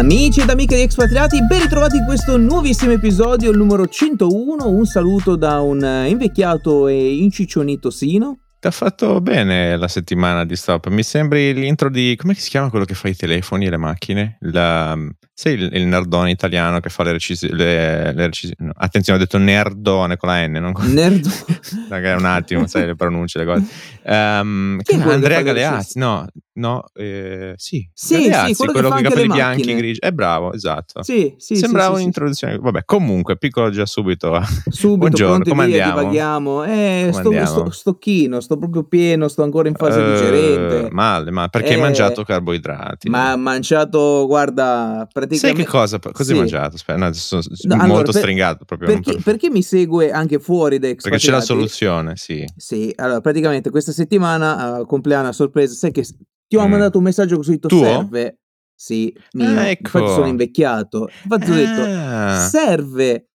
Amici ed amiche di Expatriati, ben ritrovati in questo nuovissimo episodio, il numero 101. Un saluto da un eh, invecchiato e inciccionito Sino. Ti ha fatto bene la settimana di stop. Mi sembri l'intro di. come si chiama quello che fa i telefoni e le macchine? La, sei il, il, nerdone italiano che fa le recisioni. Recisi- no, attenzione, ho detto nerdone con la N. Non con... Nerdone. un attimo, sai le pronunce, le cose. Um, Andrea Galeazzi, no, No, eh, sì, sì, Galeazzi, sì, quello, quello con i capelli bianchi macchine. grigi. È bravo, esatto. Sì, sì, Sembrava sì, un'introduzione. Vabbè, comunque, piccolo già subito. Subito, Buongiorno, come via, andiamo? Eh, Come sto, andiamo? sto, sto chino, sto proprio pieno, sto ancora in fase Eh, digerente. Male, ma perché Eh, hai mangiato carboidrati? Ma ha mangiato, guarda, Sai che cosa? Cosa Sì. hai mangiato? Aspetta, no, sono No, molto allora, stringato proprio. Per non chi, per- per chi mi segue anche fuori da perché c'è la Expatriati, soluzione, sì. Sì, allora praticamente questa settimana, eh, compleanno a sorpresa, sai che ti ho Mm. mandato un messaggio scritto Tuo? serve, sì, mio, Ah, ecco. infatti sono invecchiato, infatti ho detto Ah, serve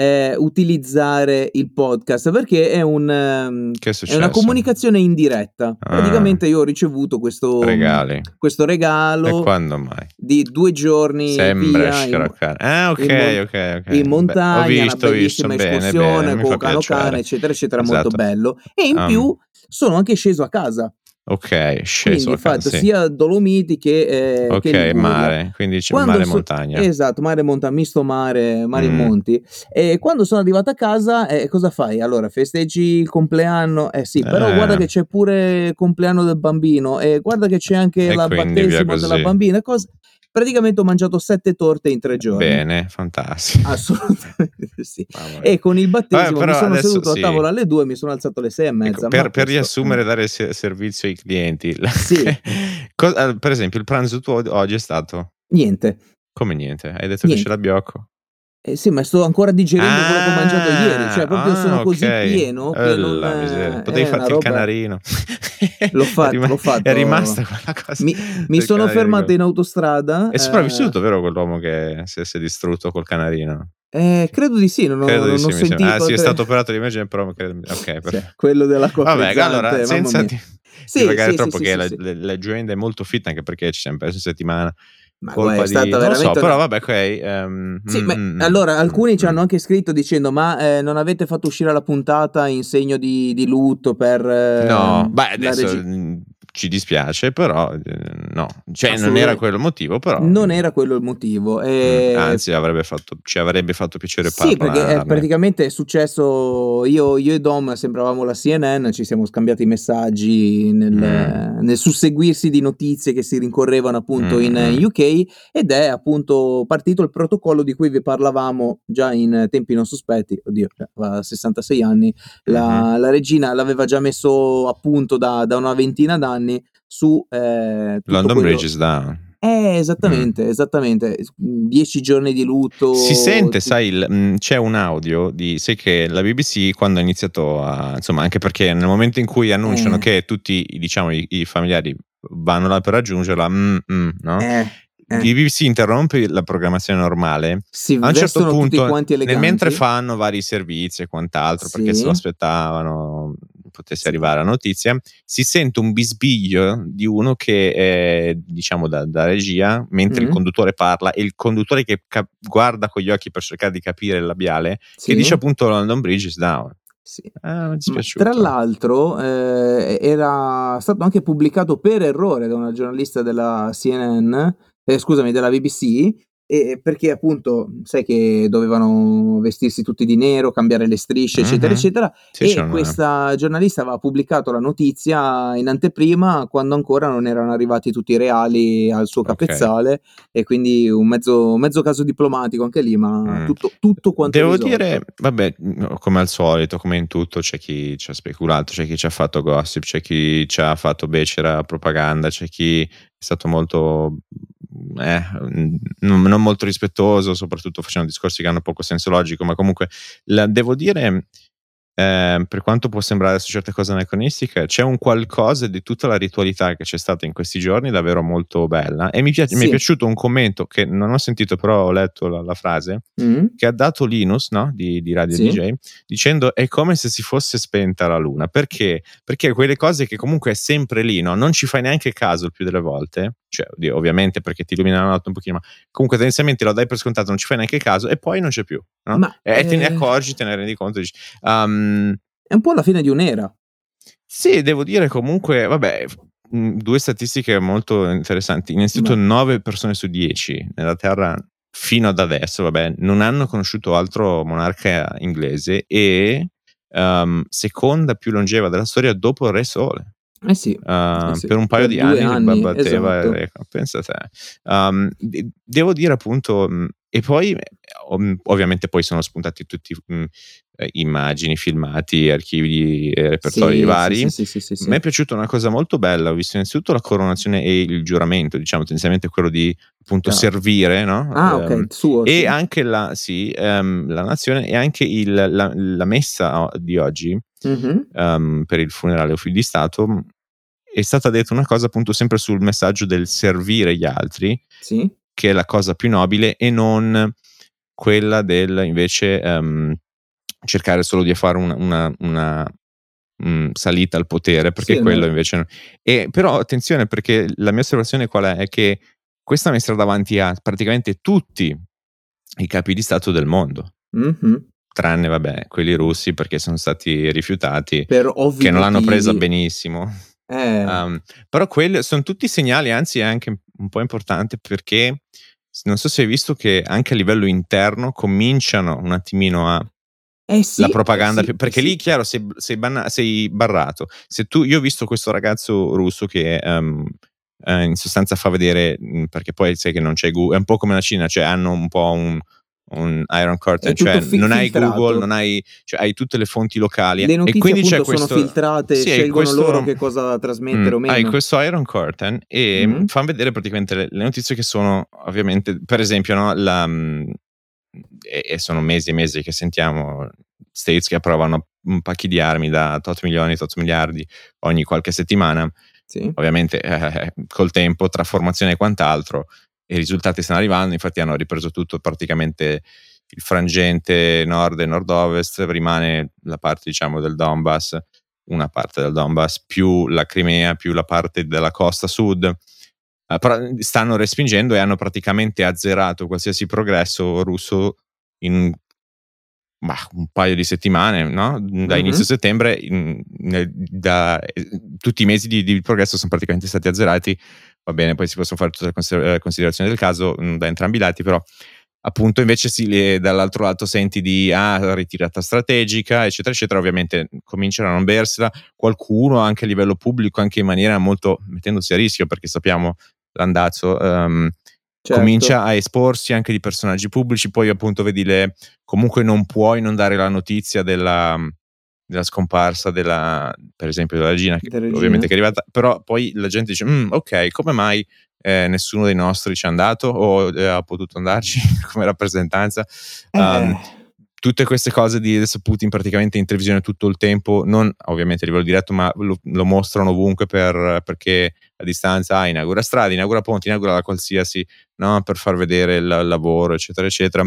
eh, utilizzare il podcast perché è un... che è una comunicazione indiretta. Ah. Praticamente io ho ricevuto questo Regali. questo E regalo quando mai? di due giorni Sembra via in. Ah, ok, in mon- ok, ok. in Beh, montagna, ho visto, una visto. bellissima Bene, escursione bene, mi con fa cano cane, piacere. eccetera, eccetera, Esatto. molto bello. E in Um, più sono anche sceso a casa. Ok, sceso. Quindi ho fatto sì. sia Dolomiti che, eh, Ok, che mare, quindi c'è Quando mare e so- montagna. Esatto, mare e montagna, misto mare, mare e Mm. monti. E quando sono arrivato a casa, eh, cosa fai? Allora, festeggi il compleanno? Eh sì, però Eh. guarda che c'è pure il compleanno del bambino e guarda che c'è anche E la battesimo della bambina. e cose- Praticamente ho mangiato sette torte in tre giorni. Bene, fantastico. Assolutamente sì. E con il battesimo Vabbè, mi sono seduto sì. a tavola alle due, mi sono alzato alle sei e mezza. Ecco, per, per riassumere e dare se- servizio ai clienti, Sì. Eh, per esempio, il pranzo tuo oggi è stato Niente. come niente? Hai detto Niente. che c'era biocco? Eh sì, ma sto ancora digerendo quello che ho mangiato Ah, ieri, cioè proprio ah, sono così pieno che Eh, non... la miseria. Potevi eh, farti il canarino. L'ho fatto, È l'ho fatto. È rimasta quella cosa. Mi, mi sono canarino. fermato in autostrada. È sopravvissuto, vero, quell'uomo che si è, si è distrutto col canarino? Eh, credo di sì, non ho, Credo non di sì, ho sentito. Ah, sì, è stato operato di emergenza, però credo... Ok, Sì, perfetto. quello della coppia Vabbè, allora, senza di, Sì, divagare sì, troppo, sì, che sì, la, sì. le- l'azienda è molto fit, anche perché ci siamo persi una settimana. Ma colpa è di... stata Non so, veramente però vabbè, ok. ehm, Sì, mm, ma mm, allora mm, alcuni ci mm. hanno anche scritto dicendo: Ma eh, non avete fatto uscire la puntata in segno di, di lutto per. eh, No, beh, adesso regi- mm, ci dispiace, però eh, no, cioè non era quello il motivo, però Non era quello il motivo. mm, e- anzi avrebbe fatto, ci avrebbe fatto piacere Sì, perché eh, parlarne. praticamente è successo. Io, io e Dom sembravamo la CNN, ci siamo scambiati messaggi nel, Mm. nel susseguirsi di notizie che si rincorrevano appunto in, Mm. in UK ed è appunto partito il protocollo di cui vi parlavamo già in tempi non sospetti. Oddio, cioè, aveva 66 anni. La, Mhm. la regina l'aveva già messo a punto da, da una ventina d'anni su eh, London quello- Bridge is down. Eh, esattamente, esattamente. Dieci giorni di lutto. Si sente, tu- sai, il- mm, c'è un audio di, sai che la BBC quando ha iniziato a, insomma, anche perché nel momento in cui annunciano Eh. che tutti, diciamo, i, i familiari vanno là per raggiungerla, mm, mm, no? Eh, eh. Il BBC interrompe la programmazione normale si a un certo punto, nel mentre fanno vari servizi e quant'altro, perché Sì. se lo aspettavano potesse arrivare la notizia, si sente un bisbiglio di uno che è, diciamo, da, da regia, mentre il Mhm. conduttore parla, e il conduttore che cap- guarda con gli occhi per cercare di capire il labiale, Sì, che dice appunto London Bridge is down. sì. Ah. Tra l'altro eh, era stato anche pubblicato per errore da una giornalista della CNN, eh, scusami, della BBC, e perché appunto sai che dovevano vestirsi tutti di nero, cambiare le strisce, eccetera, Mhm. eccetera. Sì, e questa giornalista aveva pubblicato la notizia in anteprima quando ancora non erano arrivati tutti i reali al suo capezzale e quindi un mezzo, mezzo caso diplomatico anche lì, ma Mm. tutto, tutto quanto Devo risolto. dire, vabbè, come al solito, come in tutto, c'è chi ci ha speculato, c'è chi ci ha fatto gossip, c'è chi ci ha fatto becera propaganda, c'è chi è stato molto, eh, non, molto rispettoso, soprattutto facendo discorsi che hanno poco senso logico, ma comunque la- devo dire, eh, per quanto può sembrare su certe cose anacronistiche, c'è un qualcosa di tutta la ritualità che c'è stata in questi giorni davvero molto bella e mi, piace- mi è Sì. piaciuto un commento che non ho sentito però ho letto la- la frase Mm? che ha dato Linus no? di, di Radio Sì. DJ dicendo è come se si fosse spenta la luna perché? Perché quelle cose che comunque è sempre lì, no? non ci fai neanche caso il più delle volte cioè, ovviamente perché ti illumina la notte un pochino, ma comunque tendenzialmente lo dai per scontato, non ci fai neanche caso e poi non c'è più. No? Ma, e te ne eh, accorgi, te ne rendi conto. Dici, um, È un po' la fine di un'era. sì, devo dire comunque, vabbè, due statistiche molto interessanti. Innanzitutto, Ma- 9 persone su 10 nella Terra fino ad adesso, vabbè, non hanno conosciuto altro monarca inglese e um, seconda più longeva della storia dopo il Re Sole. Eh sì. Uh, Sì, sì. per un paio Per di anni, anni, batteva esatto. ecco, pensa a te. Um, de- devo dire appunto, mh, e poi eh, ov- ovviamente poi sono spuntati tutti mh, eh, immagini, filmati, archivi, eh, repertori Sì, vari. sì, sì, sì. Mi è piaciuta una cosa molto bella, ho visto innanzitutto la coronazione e il giuramento, diciamo tendenzialmente quello di appunto Ah. servire, no? Ah, ok, Ehm, suo. e anche la, sì, ehm, la nazione e anche il- la, la messa di oggi Mhm. ehm, per il funerale o figli di Stato è stata detta una cosa appunto sempre sul messaggio del servire gli altri, Sì. che è la cosa più nobile e non quella del invece ehm, cercare solo di fare una, una- una, mm, salita al potere, perché Sì, quello no. invece no. E, però attenzione perché la mia osservazione qual è? È che questa messa davanti a praticamente tutti i capi di Stato del mondo, Mhm. Tranne vabbè quelli russi perché sono stati rifiutati, che non l'hanno presa benissimo. Eh, Um, però quelli sono tutti segnali, anzi è anche un po' importante perché non so se hai visto che anche a livello interno cominciano un attimino a eh sì, la propaganda, eh sì, perché eh lì sì. chiaro sei, sei, banna- sei barrato. Se tu, io ho visto questo ragazzo russo che um, in sostanza fa vedere, perché poi sai che non c'è Google, è un po' come la Cina, cioè hanno un po' un, un Iron Curtain, cioè fi- non hai filtrato. Google, non hai, cioè hai tutte le fonti locali Le e notizie quindi c'è questo... sono filtrate, sì, hai scelgono questo- loro che cosa trasmettere Mm, o meno. Hai questo Iron Curtain e Mhm. fanno vedere praticamente le, le notizie che sono ovviamente, per esempio, no, la, mm, e, e sono mesi e mesi che sentiamo States che approvano un pacchi di armi da tot milioni, tot miliardi ogni qualche settimana. Sì. Ovviamente eh, col tempo, tra formazione e quant'altro, i risultati stanno arrivando, infatti hanno ripreso tutto praticamente il frangente nord e nord-ovest, rimane la parte diciamo del Donbass, una parte del Donbass, più la Crimea, più la parte della costa sud. Eh, stanno respingendo e hanno praticamente azzerato qualsiasi progresso russo in ma, un paio di settimane, no? Da Mhm. inizio settembre, in- nel- da, eh, tutti i mesi di, di progresso sono praticamente stati azzerati. Va bene, poi si possono fare tutte le eh, considerazioni del caso mh, da entrambi i lati, però appunto invece si, dall'altro lato senti di ah, ritirata strategica, eccetera, eccetera. Ovviamente cominciano a non bersela. Qualcuno anche a livello pubblico, anche in maniera molto mettendosi a rischio, perché sappiamo l'andazzo. ehm, Certo. comincia a esporsi anche di personaggi pubblici, poi appunto vedi le comunque non puoi non dare la notizia della, della scomparsa della per esempio della regina, che Della ovviamente che è arrivata, però poi la gente dice "Mm, ok, come mai eh, nessuno dei nostri ci è andato o eh, ha potuto andarci come rappresentanza? Um, Eh, tutte queste cose di adesso Putin praticamente in televisione tutto il tempo, non ovviamente a livello diretto, ma lo, lo mostrano ovunque per, perché a distanza ah, inaugura strade, inaugura ponti, inaugura la qualsiasi, no? per far vedere il, il lavoro, eccetera, eccetera.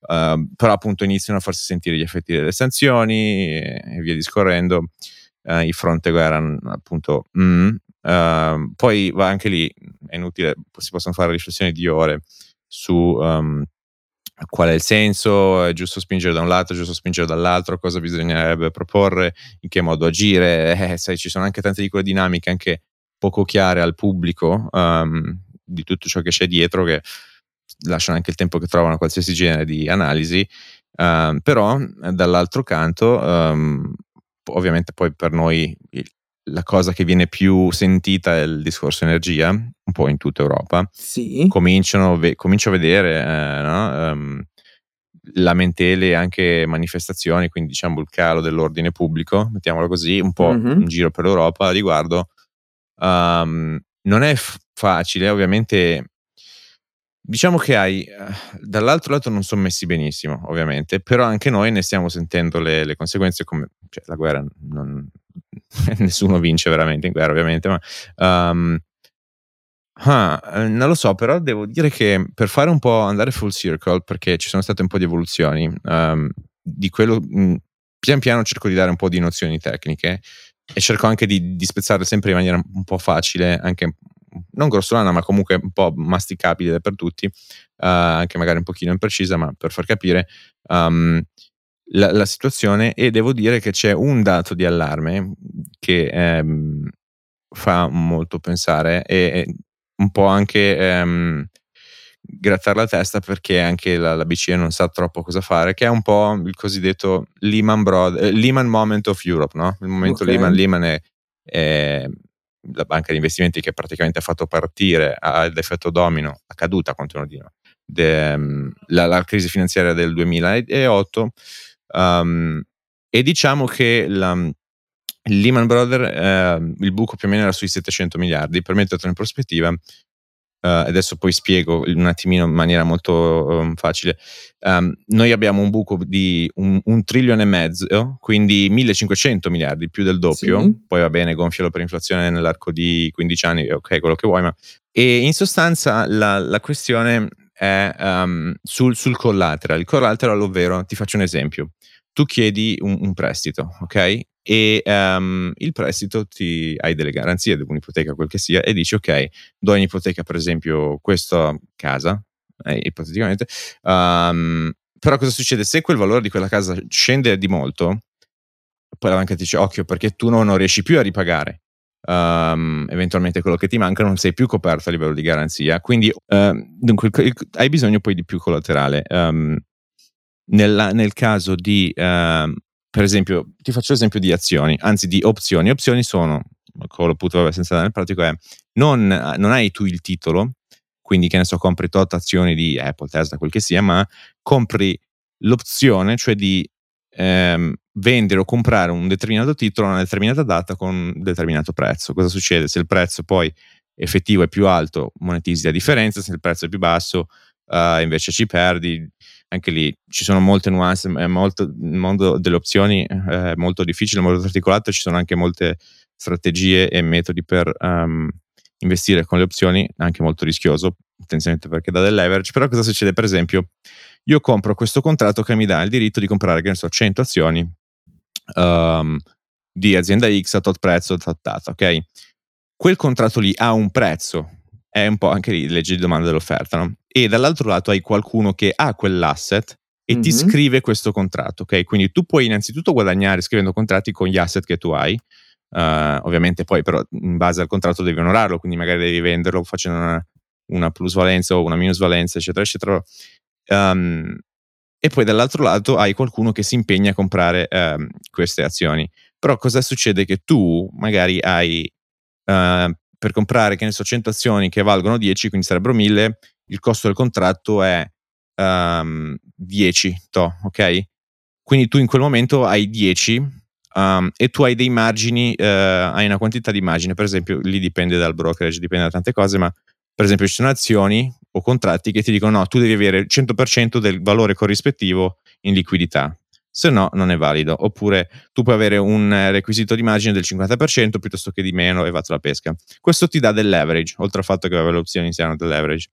Uh, però appunto iniziano a farsi sentire gli effetti delle sanzioni e, via discorrendo. Uh, I fronte guerra, appunto, mm, uh, poi va anche lì, è inutile, si possono fare riflessioni di ore su um, qual è il senso, è giusto spingere da un lato, è giusto spingere dall'altro, cosa bisognerebbe proporre, in che modo agire, eh, sai, ci sono anche tante di quelle dinamiche anche poco chiare al pubblico um, di tutto ciò che c'è dietro che lasciano anche il tempo che trovano qualsiasi genere di analisi, uh, però dall'altro canto um, ovviamente poi per noi il, la cosa che viene più sentita è il discorso energia, un po' in tutta Europa. Sì. Cominciano, ve- comincio a vedere eh, no? um, lamentele e anche manifestazioni, quindi diciamo il calo dell'ordine pubblico, mettiamolo così, un po' Mhm. in giro per l'Europa a riguardo. Um, non è f- facile, ovviamente. Diciamo che hai, eh, dall'altro lato non sono messi benissimo, ovviamente, però anche noi ne stiamo sentendo le, le conseguenze come cioè, la guerra non, nessuno vince veramente in guerra, ovviamente, ma um, ah, eh, non lo so, però devo dire che per fare un po' andare full circle, perché ci sono state un po' di evoluzioni, um, di quello mh, pian piano cerco di dare un po' di nozioni tecniche e cerco anche di, di spezzarle sempre in maniera un po' facile, anche non grossolana, ma comunque un po' masticabile per tutti, uh, anche magari un pochino imprecisa, ma per far capire um, la, la, situazione. E devo dire che c'è un dato di allarme che um, fa molto pensare e, e un po' anche um, grattare la testa perché anche la, la, BCE non sa troppo cosa fare, che è un po' il cosiddetto Lehman, Brothers, eh, Lehman Moment of Europe, no? Il momento okay. Lehman, Lehman è, è, la banca di investimenti che praticamente ha fatto partire l'effetto domino, a caduta, continuo a dire, de, um, la, la, crisi finanziaria del 2008 um, e diciamo che la, Lehman Brothers, eh, il buco più o meno era sui 700 miliardi, per metterlo in prospettiva, Uh, adesso poi spiego un attimino in maniera molto um, facile. Um, noi abbiamo un buco di un, un, trilione e mezzo, quindi 1500 miliardi, più del doppio. Sì. Poi va bene, gonfialo per inflazione nell'arco di 15 anni, ok, quello che vuoi. Ma... E in sostanza la, la questione è um, sul, sul collateral. Il collateral, ovvero, ti faccio un esempio. Tu chiedi un, un prestito, ok? E um, il prestito ti hai delle garanzie, un'ipoteca, quel che sia, e dici ok, do in ipoteca per esempio questa casa, eh, ipoteticamente, um, però cosa succede? Se quel valore di quella casa scende di molto, poi la banca ti dice occhio perché tu non, non riesci più a ripagare. Um, eventualmente quello che ti manca non sei più coperto a livello di garanzia quindi uh, dunque, hai bisogno poi di più collaterale um, nella, nel caso di per esempio, ti faccio l'esempio di azioni, anzi di opzioni. Opzioni sono, come lo puto senza andare nel pratico, è non, non hai tu il titolo, quindi che ne so, compri tot azioni di Apple, Tesla, quel che sia, ma compri l'opzione, cioè di ehm, vendere o comprare un determinato titolo a una determinata data con un determinato prezzo. Cosa succede? Se il prezzo poi effettivo è più alto, monetizzi la differenza, se il prezzo è più basso, uh, invece ci perdi anche lì ci sono molte nuance, molto, il mondo delle opzioni è molto difficile, molto articolato, ci sono anche molte strategie e metodi per um, investire con le opzioni, anche molto rischioso, potenzialmente perché dà del leverage, però cosa succede? Per esempio, io compro questo contratto che mi dà il diritto di comprare, che ne so, 100 azioni um, di azienda X a tot prezzo, tot data, ok? Quel contratto lì ha un prezzo, è un po' anche lì legge di domanda dell'offerta, no? E dall'altro lato hai qualcuno che ha quell'asset e mm-hmm. ti scrive questo contratto, ok? Quindi tu puoi innanzitutto guadagnare scrivendo contratti con gli asset che tu hai, uh, ovviamente poi però in base al contratto devi onorarlo, quindi magari devi venderlo facendo una, una plusvalenza o una minusvalenza, eccetera, eccetera. Um, e poi dall'altro lato hai qualcuno che si impegna a comprare um, queste azioni. Però cosa succede? Che tu magari hai uh, per comprare, che ne so, 100 azioni che valgono 10, quindi sarebbero 1000, il costo del contratto è um, 10, to, ok? Quindi tu in quel momento hai 10 um, ehm, e tu hai dei margini, uh, hai una quantità di margine, per esempio, lì dipende dal brokerage, dipende da tante cose, ma per esempio ci sono azioni o contratti che ti dicono no, tu devi avere il 100% del valore corrispettivo in liquidità se no non è valido. Oppure tu puoi avere un requisito di margine del 50% piuttosto che di meno e vado alla pesca. Questo ti dà del leverage, oltre al fatto che le opzioni siano del leverage.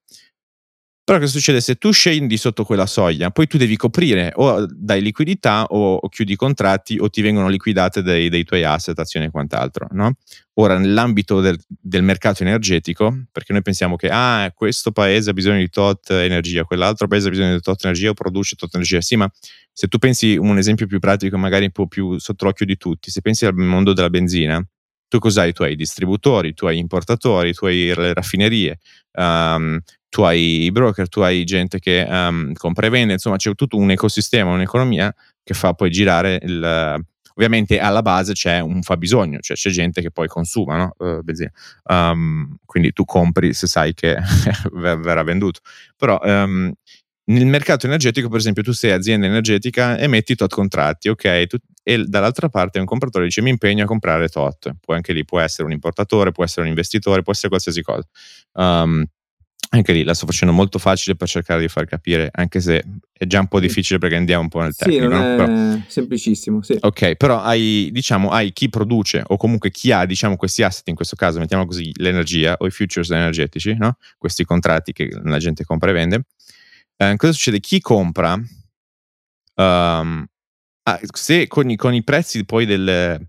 Però che succede se tu scendi sotto quella soglia? Poi tu devi coprire o dai liquidità o, chiudi i contratti o ti vengono liquidate dei, dei tuoi asset, azioni e quant'altro. No? Ora, nell'ambito del, del, mercato energetico, perché noi pensiamo che ah, questo paese ha bisogno di tot energia, quell'altro paese ha bisogno di tot energia o produce tot energia. Sì, ma se tu pensi un esempio più pratico, magari un po' più sotto l'occhio di tutti, se pensi al mondo della benzina, tu cos'hai? Tu hai i distributori, tu hai importatori, tu hai le raffinerie, um, tu hai i broker, tu hai gente che um, compra e vende, insomma c'è tutto un ecosistema, un'economia che fa poi girare il... Ovviamente alla base c'è un fabbisogno, cioè c'è gente che poi consuma no? uh, um, quindi tu compri se sai che verrà venduto. Però um, nel mercato energetico, per esempio, tu sei azienda energetica e metti tot contratti, ok? Tu, e dall'altra parte un compratore dice mi impegno a comprare tot. Poi anche lì può essere un importatore, può essere un investitore, può essere qualsiasi cosa. Um, anche lì la sto facendo molto facile per cercare di far capire, anche se è già un po' difficile perché andiamo un po' nel tecnico. Sì, non è però, semplicissimo, sì. Ok, però hai, diciamo, hai chi produce o comunque chi ha, diciamo, questi asset, in questo caso mettiamo così, l'energia o i futures energetici, no? Questi contratti che la gente compra e vende. Eh, cosa succede? Chi compra, um, ah, se con i, con i, prezzi poi del,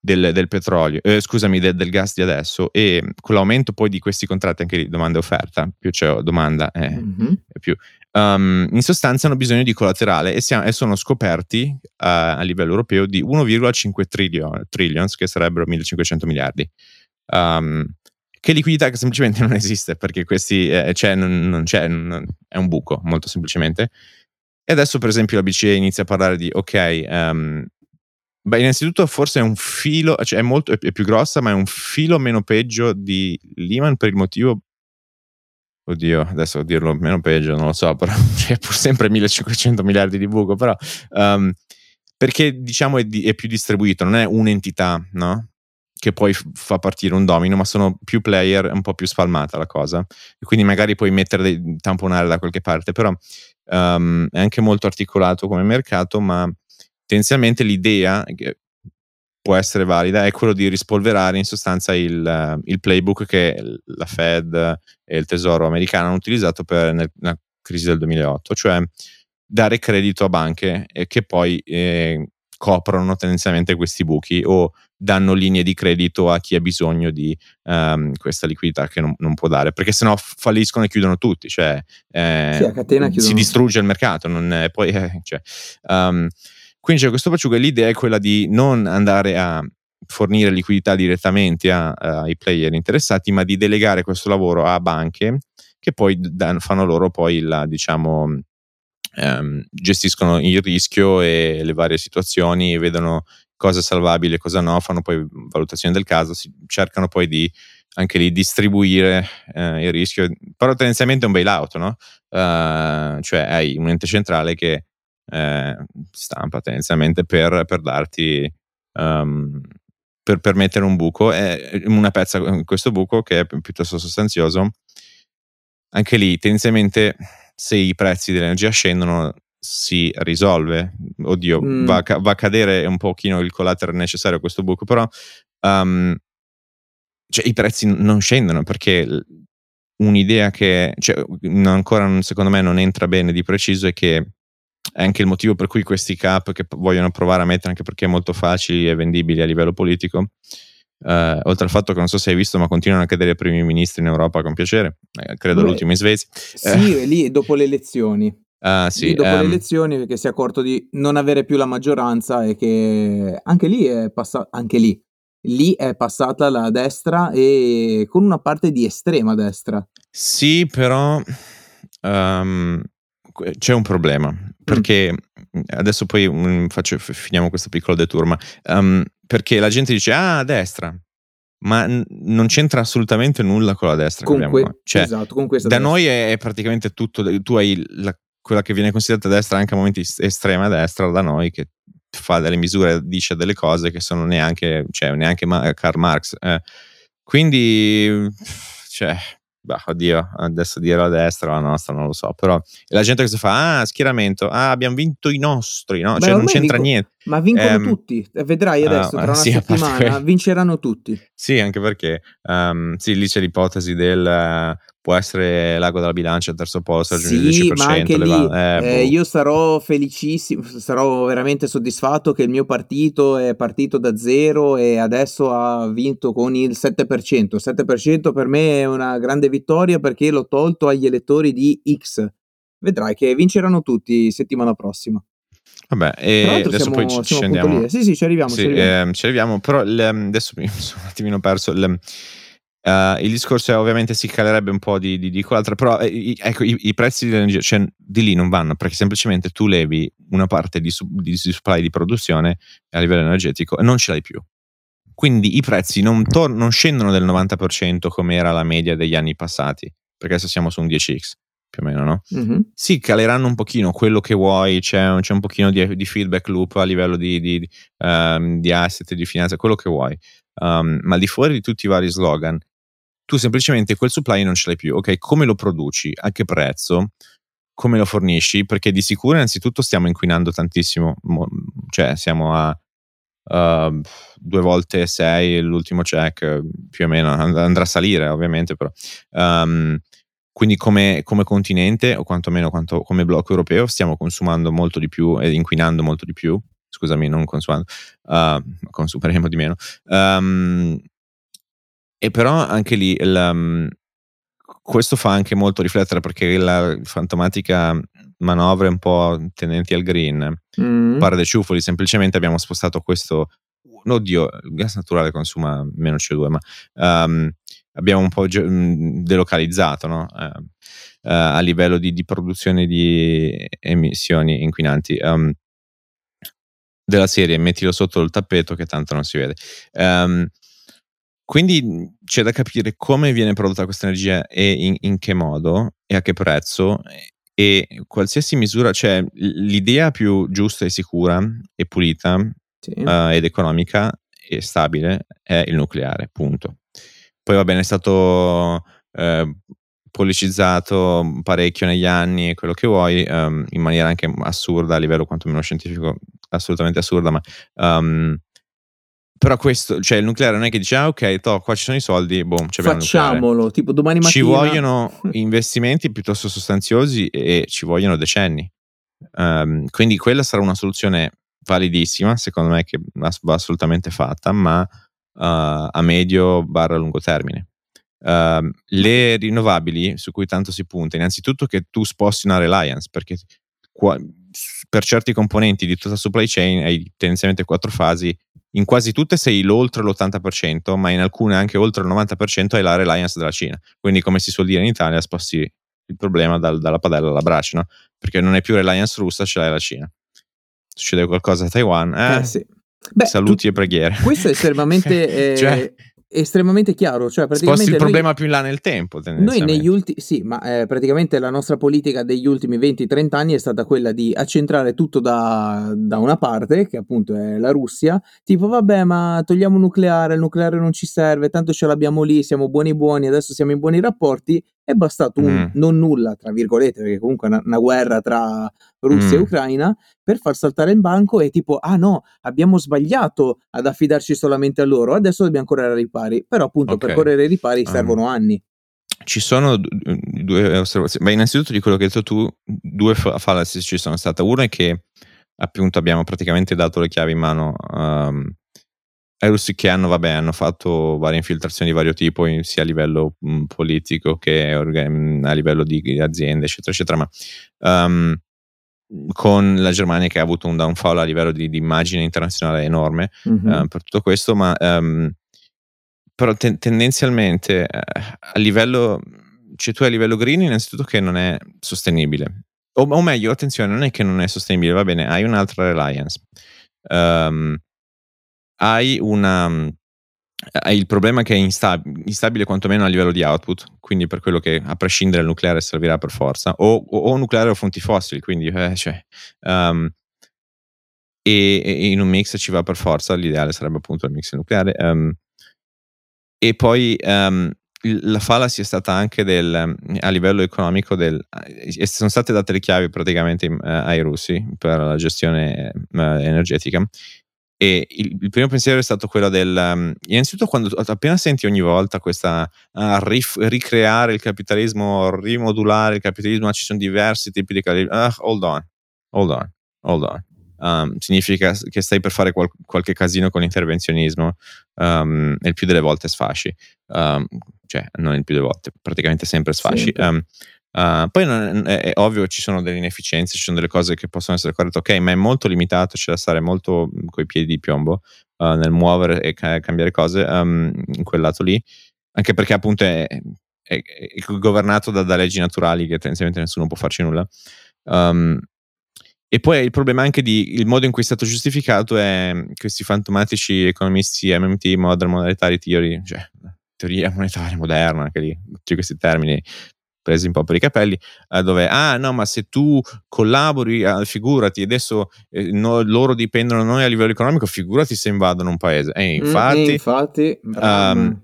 del, del petrolio, eh, scusami, del, del, gas di adesso e con l'aumento poi di questi contratti, anche lì domanda e offerta, più c'è domanda è, mm-hmm. più. Um, in sostanza hanno bisogno di collaterale e, siamo, e sono scoperti uh, a livello europeo di 1,5 trillion, trillions, che sarebbero 1500 miliardi. Um, che liquidità che semplicemente non esiste perché questi eh, cioè, non, non c'è, non, è un buco molto semplicemente. E adesso per esempio la BCE inizia a parlare di ok, um, beh innanzitutto forse è un filo, cioè è, molto, è più grossa ma è un filo meno peggio di Lehman per il motivo Oddio, adesso dirlo meno peggio, non lo so, però c'è pur sempre 1500 miliardi di buco, però um, perché diciamo è, di, è, più distribuito, non è un'entità, no? Che poi fa partire un domino, ma sono più player, è un po' più spalmata la cosa. E quindi magari puoi mettere dei, tamponare da qualche parte, però um, è anche molto articolato come mercato, ma tendenzialmente l'idea, può essere valida è quello di rispolverare in sostanza il, il playbook che la Fed e il Tesoro americano hanno utilizzato per nella crisi del 2008, cioè dare credito a banche che poi eh, coprono tendenzialmente questi buchi o danno linee di credito a chi ha bisogno di um, questa liquidità che non, non, può dare, perché sennò falliscono e chiudono tutti, cioè eh, sì, si distrugge il mercato, non è, poi, eh, cioè, um, quindi c'è questo facciugo e l'idea è quella di non andare a fornire liquidità direttamente ai player interessati, ma di delegare questo lavoro a banche che poi dan, fanno loro poi la, diciamo, ehm, gestiscono il rischio e le varie situazioni vedono cosa è salvabile e cosa no, fanno poi valutazione del caso, si, cercano poi di anche lì distribuire eh, il rischio, però tendenzialmente è un bailout, no? Uh, cioè hai un ente centrale che eh, stampa tendenzialmente per, per darti um, per permettere un buco. È una pezza in questo buco che è piuttosto sostanzioso. Anche lì tendenzialmente se i prezzi dell'energia scendono si risolve. Oddio mm. va, a, va, a cadere un pochino il collateral necessario a questo buco però um, cioè, i prezzi non scendono perché un'idea che cioè, ancora secondo me non entra bene di preciso è che è anche il motivo per cui questi cap che vogliono provare a mettere, anche perché è molto facili e vendibili a livello politico, Uh, oltre al fatto che non so se hai visto, ma continuano a cadere i primi ministri in Europa con piacere. Eh, credo Beh, l'ultimo in Svezia. Sì, eh. lì dopo le elezioni. Uh, sì, dopo um, le ehm elezioni perché si è accorto di non avere più la maggioranza e che anche lì è passata anche lì lì è passata la destra e con una parte di estrema destra. Sì, però um, c'è un problema perché mm. adesso poi um, faccio, finiamo questo piccolo detour, ma um, perché la gente dice ah a destra, ma n- non c'entra assolutamente nulla con la destra. Con, que- cioè, esatto, con questa da destra. noi è, è, praticamente tutto, tu hai la, quella che viene considerata destra anche a momenti estrema destra da noi che fa delle misure, dice delle cose che sono neanche, cioè, neanche Karl Marx. Eh. Quindi, cioè, bah, oddio, adesso dire la destra o la nostra non lo so, però la gente che si fa, ah, schieramento, ah, abbiamo vinto i nostri, no? Beh, cioè non c'entra vinco, niente. Ma vincono um, tutti, vedrai adesso, uh, tra una sì, settimana, vinceranno tutti. Sì, anche perché, um, sì, lì c'è l'ipotesi del... Può essere l'ago della bilancia al terzo posto, raggiungere sì, il 10%. Ma anche lì, eh, eh, boh. io sarò felicissimo, sarò veramente soddisfatto che il mio partito è partito da zero e adesso ha vinto con il 7%. Il 7% per me è una grande vittoria perché l'ho tolto agli elettori di X. Vedrai che vinceranno tutti settimana prossima. Vabbè, e adesso siamo, poi ci, ci scendiamo. Sì, sì, ci arriviamo. Sì, ci arriviamo. Eh, ci arriviamo però le, adesso mi sono un attimino perso. Le, Uh, il discorso è ovviamente si calerebbe un po' di, di, di quell'altra, però eh, ecco, i, i, prezzi dell'energia cioè, di lì non vanno perché semplicemente tu levi una parte di, di, supply di produzione a livello energetico e non ce l'hai più. Quindi i prezzi non, tor- non scendono del 90% come era la media degli anni passati, perché adesso siamo su un 10x più o meno, no? Mm-hmm. Sì, caleranno un pochino quello che vuoi, c'è, c'è un pochino di, di, feedback loop a livello di, di, um, di asset, di finanza, quello che vuoi. Um, ma al di fuori di tutti i vari slogan, tu semplicemente quel supply non ce l'hai più. Ok, come lo produci? A che prezzo? Come lo fornisci? Perché di sicuro innanzitutto stiamo inquinando tantissimo, cioè siamo a uh, due volte sei l'ultimo check, più o meno, andrà a salire ovviamente però. Um, quindi come, come, continente o quantomeno quanto, come blocco europeo stiamo consumando molto di più e inquinando molto di più scusami, non consumando, uh, consumeremo di meno. Um, e però anche lì il, um, questo fa anche molto riflettere perché la fantomatica manovre un po' tendenti al green, mm. pare dei ciuffoli, semplicemente abbiamo spostato questo oddio, il gas naturale consuma meno CO2, ma um, abbiamo un po' ge- delocalizzato no? uh, uh, a livello di, di, produzione di emissioni inquinanti. Um, della serie mettilo sotto il tappeto che tanto non si vede. Um, quindi c'è da capire come viene prodotta questa energia e in, in, che modo e a che prezzo e qualsiasi misura, cioè l'idea più giusta e sicura e pulita sì. uh, ed economica e stabile è il nucleare, punto. Poi va bene, è stato eh, policizzato parecchio negli anni e quello che vuoi, um, in maniera anche assurda a livello quantomeno scientifico, assolutamente assurda, ma um, però questo, cioè il nucleare non è che dice, ah ok, to, qua ci sono i soldi, boom, facciamolo, tipo domani mattina. Ci vogliono investimenti piuttosto sostanziosi e ci vogliono decenni. Um, quindi quella sarà una soluzione validissima, secondo me che va assolutamente fatta, ma uh, a medio barra lungo termine. Uh, le rinnovabili su cui tanto si punta, innanzitutto che tu sposti una reliance, perché qua, per certi componenti di tutta la supply chain hai tendenzialmente quattro fasi, in quasi tutte sei oltre l'80%, ma in alcune anche oltre il 90% hai la reliance della Cina. Quindi come si suol dire in Italia, sposti il problema dal, dalla padella alla brace, no? perché non è più reliance russa, ce l'hai la Cina succede qualcosa a Taiwan, eh, eh sì. Beh, saluti tu, e preghiere. Questo è estremamente, eh, cioè, estremamente chiaro. Cioè, praticamente sposti il noi, problema più in là nel tempo. Noi negli ultimi, sì, ma eh, praticamente la nostra politica degli ultimi 20-30 anni è stata quella di accentrare tutto da, da, una parte, che appunto è la Russia. Tipo, vabbè, ma togliamo nucleare, il nucleare non ci serve, tanto ce l'abbiamo lì, siamo buoni buoni, adesso siamo in buoni rapporti. È bastato un mm. non nulla, tra virgolette, perché comunque è una, una guerra tra Russia mm. e Ucraina, per far saltare il banco e tipo, ah no, abbiamo sbagliato ad affidarci solamente a loro, adesso dobbiamo correre ai ripari. Però appunto okay. per correre ai ripari um, servono anni. Ci sono due osservazioni. Beh, innanzitutto di quello che hai detto tu, due fallacy ci sono state. Una è che appunto abbiamo praticamente dato le chiavi in mano um, russi che hanno, vabbè, hanno fatto varie infiltrazioni di vario tipo, sia a livello mh, politico che a livello di, aziende, eccetera, eccetera. Ma um, con la Germania che ha avuto un downfall a livello di, di immagine internazionale enorme mm-hmm. uh, per tutto questo, ma um, però ten- tendenzialmente uh, a livello, cioè tu a livello green innanzitutto che non è sostenibile, o, o, meglio, attenzione, non è che non è sostenibile, va bene, hai un'altra reliance, um, hai una hai il problema che è instab- instabile quantomeno a livello di output, quindi per quello che a prescindere il nucleare servirà per forza, o, o, o nucleare o fonti fossili, quindi eh, cioè, um, e, e, in un mix ci va per forza, l'ideale sarebbe appunto il mix nucleare. Um, e poi um, la falla sia stata anche del, a livello economico del, sono state date le chiavi praticamente uh, ai russi per la gestione uh, energetica e il, il, primo pensiero è stato quello del. Um, innanzitutto, quando appena senti ogni volta questa uh, rif, ricreare il capitalismo, rimodulare il capitalismo, ah, ci sono diversi tipi di capitalismo. Uh, hold on, hold on, hold on. Um, significa che stai per fare qual- qualche casino con l'intervenzionismo um, e il più delle volte sfasci. Um, cioè, non il più delle volte, praticamente sempre sfasci. Sempre. Uh, poi non, è, è, ovvio ci sono delle inefficienze, ci sono delle cose che possono essere corrette, ok, ma è molto limitato, c'è da stare molto coi piedi di piombo uh, nel muovere e ca- cambiare cose um, in quel lato lì, anche perché appunto è, è, è governato da, da, leggi naturali che tendenzialmente nessuno può farci nulla. Um, e poi il problema anche di il modo in cui è stato giustificato è questi fantomatici economisti MMT, Modern Monetary Theory, cioè teoria monetaria moderna, anche lì, tutti questi termini presi un po' per i capelli, eh, dove, ah no, ma se tu collabori, eh, figurati, adesso eh, no, loro dipendono da noi a livello economico, figurati se invadono un paese. E infatti, mm, infatti um,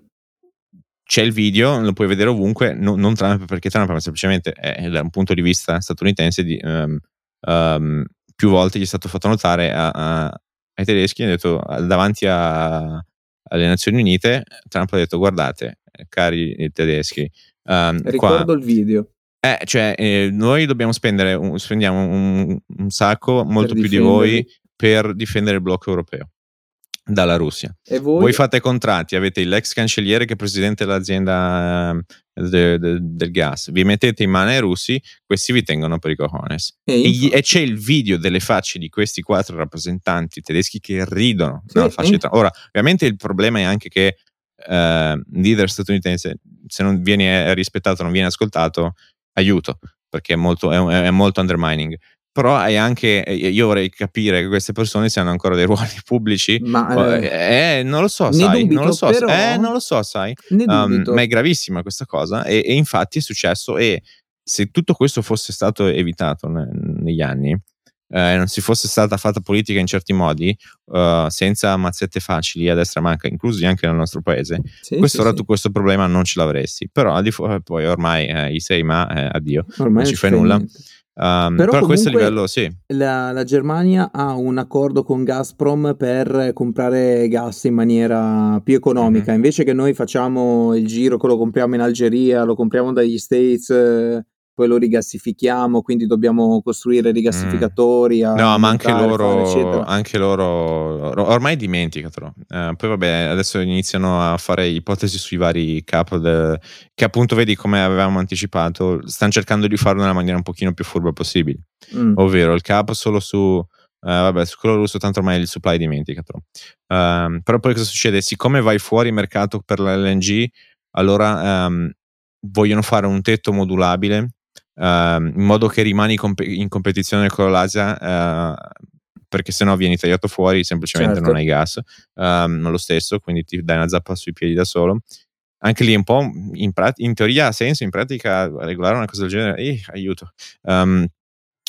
c'è il video, lo puoi vedere ovunque, no, non Trump perché Trump, ma semplicemente è, da un punto di vista statunitense di, um, um, più volte gli è stato fatto notare a, a, ai tedeschi, ha detto davanti a, alle Nazioni Unite, Trump ha detto guardate, cari tedeschi, Um, Ricordo qua, il video. Eh, cioè, eh, noi dobbiamo spendere un, spendiamo un, un sacco, molto più di voi, per difendere il blocco europeo dalla Russia. E voi? Voi fate contratti, avete l'ex cancelliere che è presidente dell'azienda eh, de, de, del gas, vi mettete in mano ai russi, questi vi tengono per i cojones. E E, e c'è il video delle facce di questi quattro rappresentanti tedeschi che ridono. Sì, di- Ora, ovviamente il problema è anche che eh, leader statunitense, se non viene rispettato, non viene ascoltato, aiuto, perché è molto, è, è molto undermining. Però è anche, eh, io vorrei capire che queste persone se hanno ancora dei ruoli pubblici. Ma Oh, eh, eh, non lo so, sai, dubito, non lo so, però- eh, non lo so, sai. Um, ma è gravissima questa cosa e, e infatti è successo e se tutto questo fosse stato evitato ne- negli anni, eh, non si fosse stata fatta politica in certi modi, eh, senza mazzette facili a destra manca, inclusi anche nel nostro paese, Sì, questo, sì, ora sì. tu questo problema non ce l'avresti. Però di fu- poi ormai eh, i sei ma eh, addio, Ormai non ci fai nulla. Um, Però però, questo livello sì. La, la Germania ha un accordo con Gazprom per comprare gas in maniera più economica. Mhm. Invece che noi facciamo il giro che lo compriamo in Algeria, lo compriamo dagli States, eh, poi lo rigassifichiamo, quindi dobbiamo costruire rigassificatori. a Mm. No, ma anche loro, fare, anche loro, or- ormai dimenticatelo. Eh, poi vabbè, adesso iniziano a fare ipotesi sui vari capo del- che appunto vedi come avevamo anticipato, stanno cercando di farlo nella maniera un pochino più furba possibile, Mm. ovvero il capo solo su, eh, vabbè, su quello russo tanto ormai il supply dimenticatelo. Ehm, però poi cosa succede? Siccome vai fuori mercato per l'LNG, allora ehm, vogliono fare un tetto modulabile in modo che rimani compe- in competizione con l'Asia eh, perché sennò vieni tagliato fuori semplicemente Certo. non hai gas ehm, non lo stesso quindi ti dai una zappa sui piedi da solo. Anche lì un po' in, prat- in teoria ha senso in pratica regolare una cosa del genere eh, aiuto. Ehm,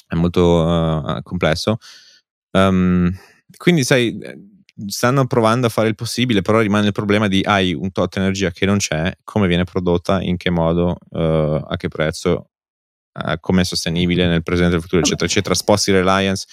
è molto eh, complesso. Ehm, quindi sai eh, stanno provando a fare il possibile però rimane il problema di hai un tot energia che non c'è come viene prodotta in che modo eh, a che prezzo eh, come è sostenibile nel presente e nel futuro, eccetera, eccetera. Sposti Reliance.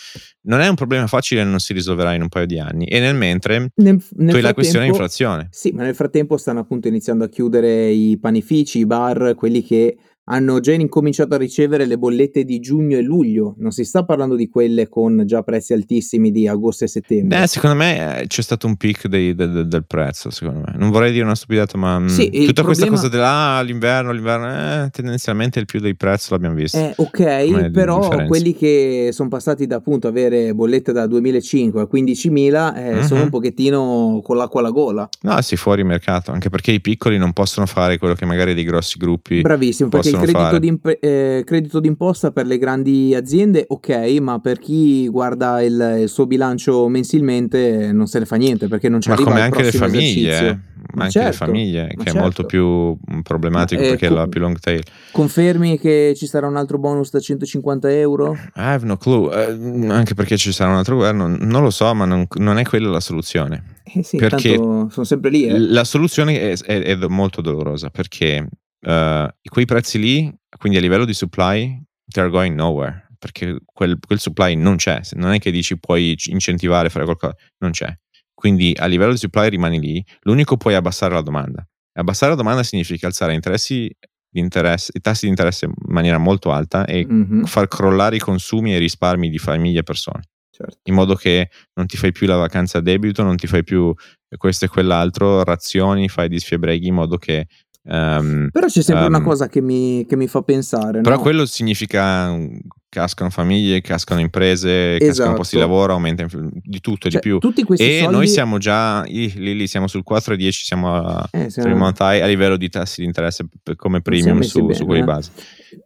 Non è un problema facile, non si risolverà in un paio di anni. E nel mentre Nel, nel tu hai la questione frattempo- inflazione. Sì, ma nel frattempo stanno appunto iniziando a chiudere i panifici, i bar, quelli che hanno già incominciato a ricevere le bollette di giugno e luglio. Non si sta parlando di quelle con già prezzi altissimi di agosto e settembre. Eh, secondo me eh, c'è stato un peak dei- del- del- prezzo, secondo me. Non vorrei dire una stupidata, ma mm, Sì, il tutta questa problema- cosa della ah, l'inverno, eh, tendenzialmente il più dei prezzi l'abbiamo visto. Eh, ok, però differenza. quelli che sono passati da appunto avere bollette da 2005 a 15.000 eh, Mhm. sono un pochettino con l'acqua alla gola. No, sì, fuori mercato, anche perché i piccoli non possono fare quello che magari dei grossi gruppi Bravissimo, perché il credito, d'imp- eh, credito d'imposta per le grandi aziende, ok, ma per chi guarda il, il suo bilancio mensilmente eh, non se ne fa niente perché non ci Ma come anche le prossimo famiglie, esercizio. eh. Ma anche le certo, famiglie, ma che è molto certo. più problematico Ma, eh, perché è co- la più long tail. Confermi che ci sarà un altro bonus da 150 euro? I have no clue, eh, anche perché ci sarà un altro governo, non lo so, ma non, non è quella la soluzione. Eh sì, Perché sono sempre lì, eh. La soluzione è, è- è molto dolorosa perché eh, quei prezzi lì, quindi a livello di supply, they are going nowhere. Perché quel, quel supply non c'è, non è che dici puoi incentivare, fare qualcosa, non c'è. Quindi a livello di supply rimani lì, l'unico poi è abbassare la domanda. Abbassare la domanda significa alzare interessi di interesse, i tassi di interesse in maniera molto alta e Mhm, far crollare i consumi e i risparmi di famiglie e persone certo. in modo che non ti fai più la vacanza a debito, non ti fai più questo e quell'altro, razioni, fai di sfiebreghi in modo che... ehm, Però c'è sempre una ehm, cosa che mi, che mi fa pensare, però no? quello significa mm, cascano famiglie, cascano imprese, cascano posti di Esatto. lavoro, aumenta inf- di tutto, Cioè, di più. tutti questi E soldi... noi siamo già ih, lì, lì, siamo sul 4,10, siamo a eh, siamo- a livello di tassi di interesse come premium su, su quelli eh. base.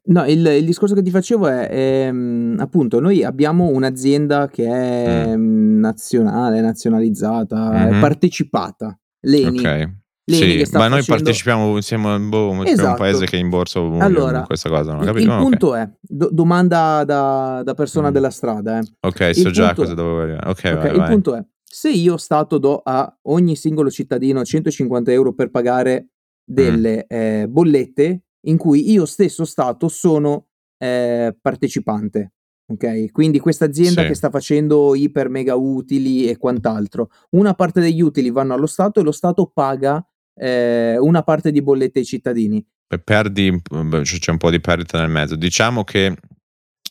No, il, il discorso che ti facevo è, ehm, appunto, noi abbiamo un'azienda che è mm, nazionale, nazionalizzata, è Mhm. partecipata, l'ENI. Ok. L'ENI Sì, ma noi facendo- partecipiamo, siamo boh, siamo un Esatto. paese che è in borsa Allora, questa cosa, non il, capito? il Ok. punto è, do- domanda da, da persona Mm. della strada, eh. Ok, so già cosa è- dovevo arrivare. Ok, Ok, vai, il vai. punto è, se io Stato do a ogni singolo cittadino 150 euro per pagare delle Mm. eh, bollette in cui io stesso Stato sono eh, partecipante, ok? Quindi questa azienda Sì. che sta facendo iper mega utili e quant'altro, una parte degli utili vanno allo Stato e lo Stato paga eh, una parte di bollette ai cittadini. Pe- Perdi, beh, c- c'è un po' di perdita nel mezzo. Diciamo che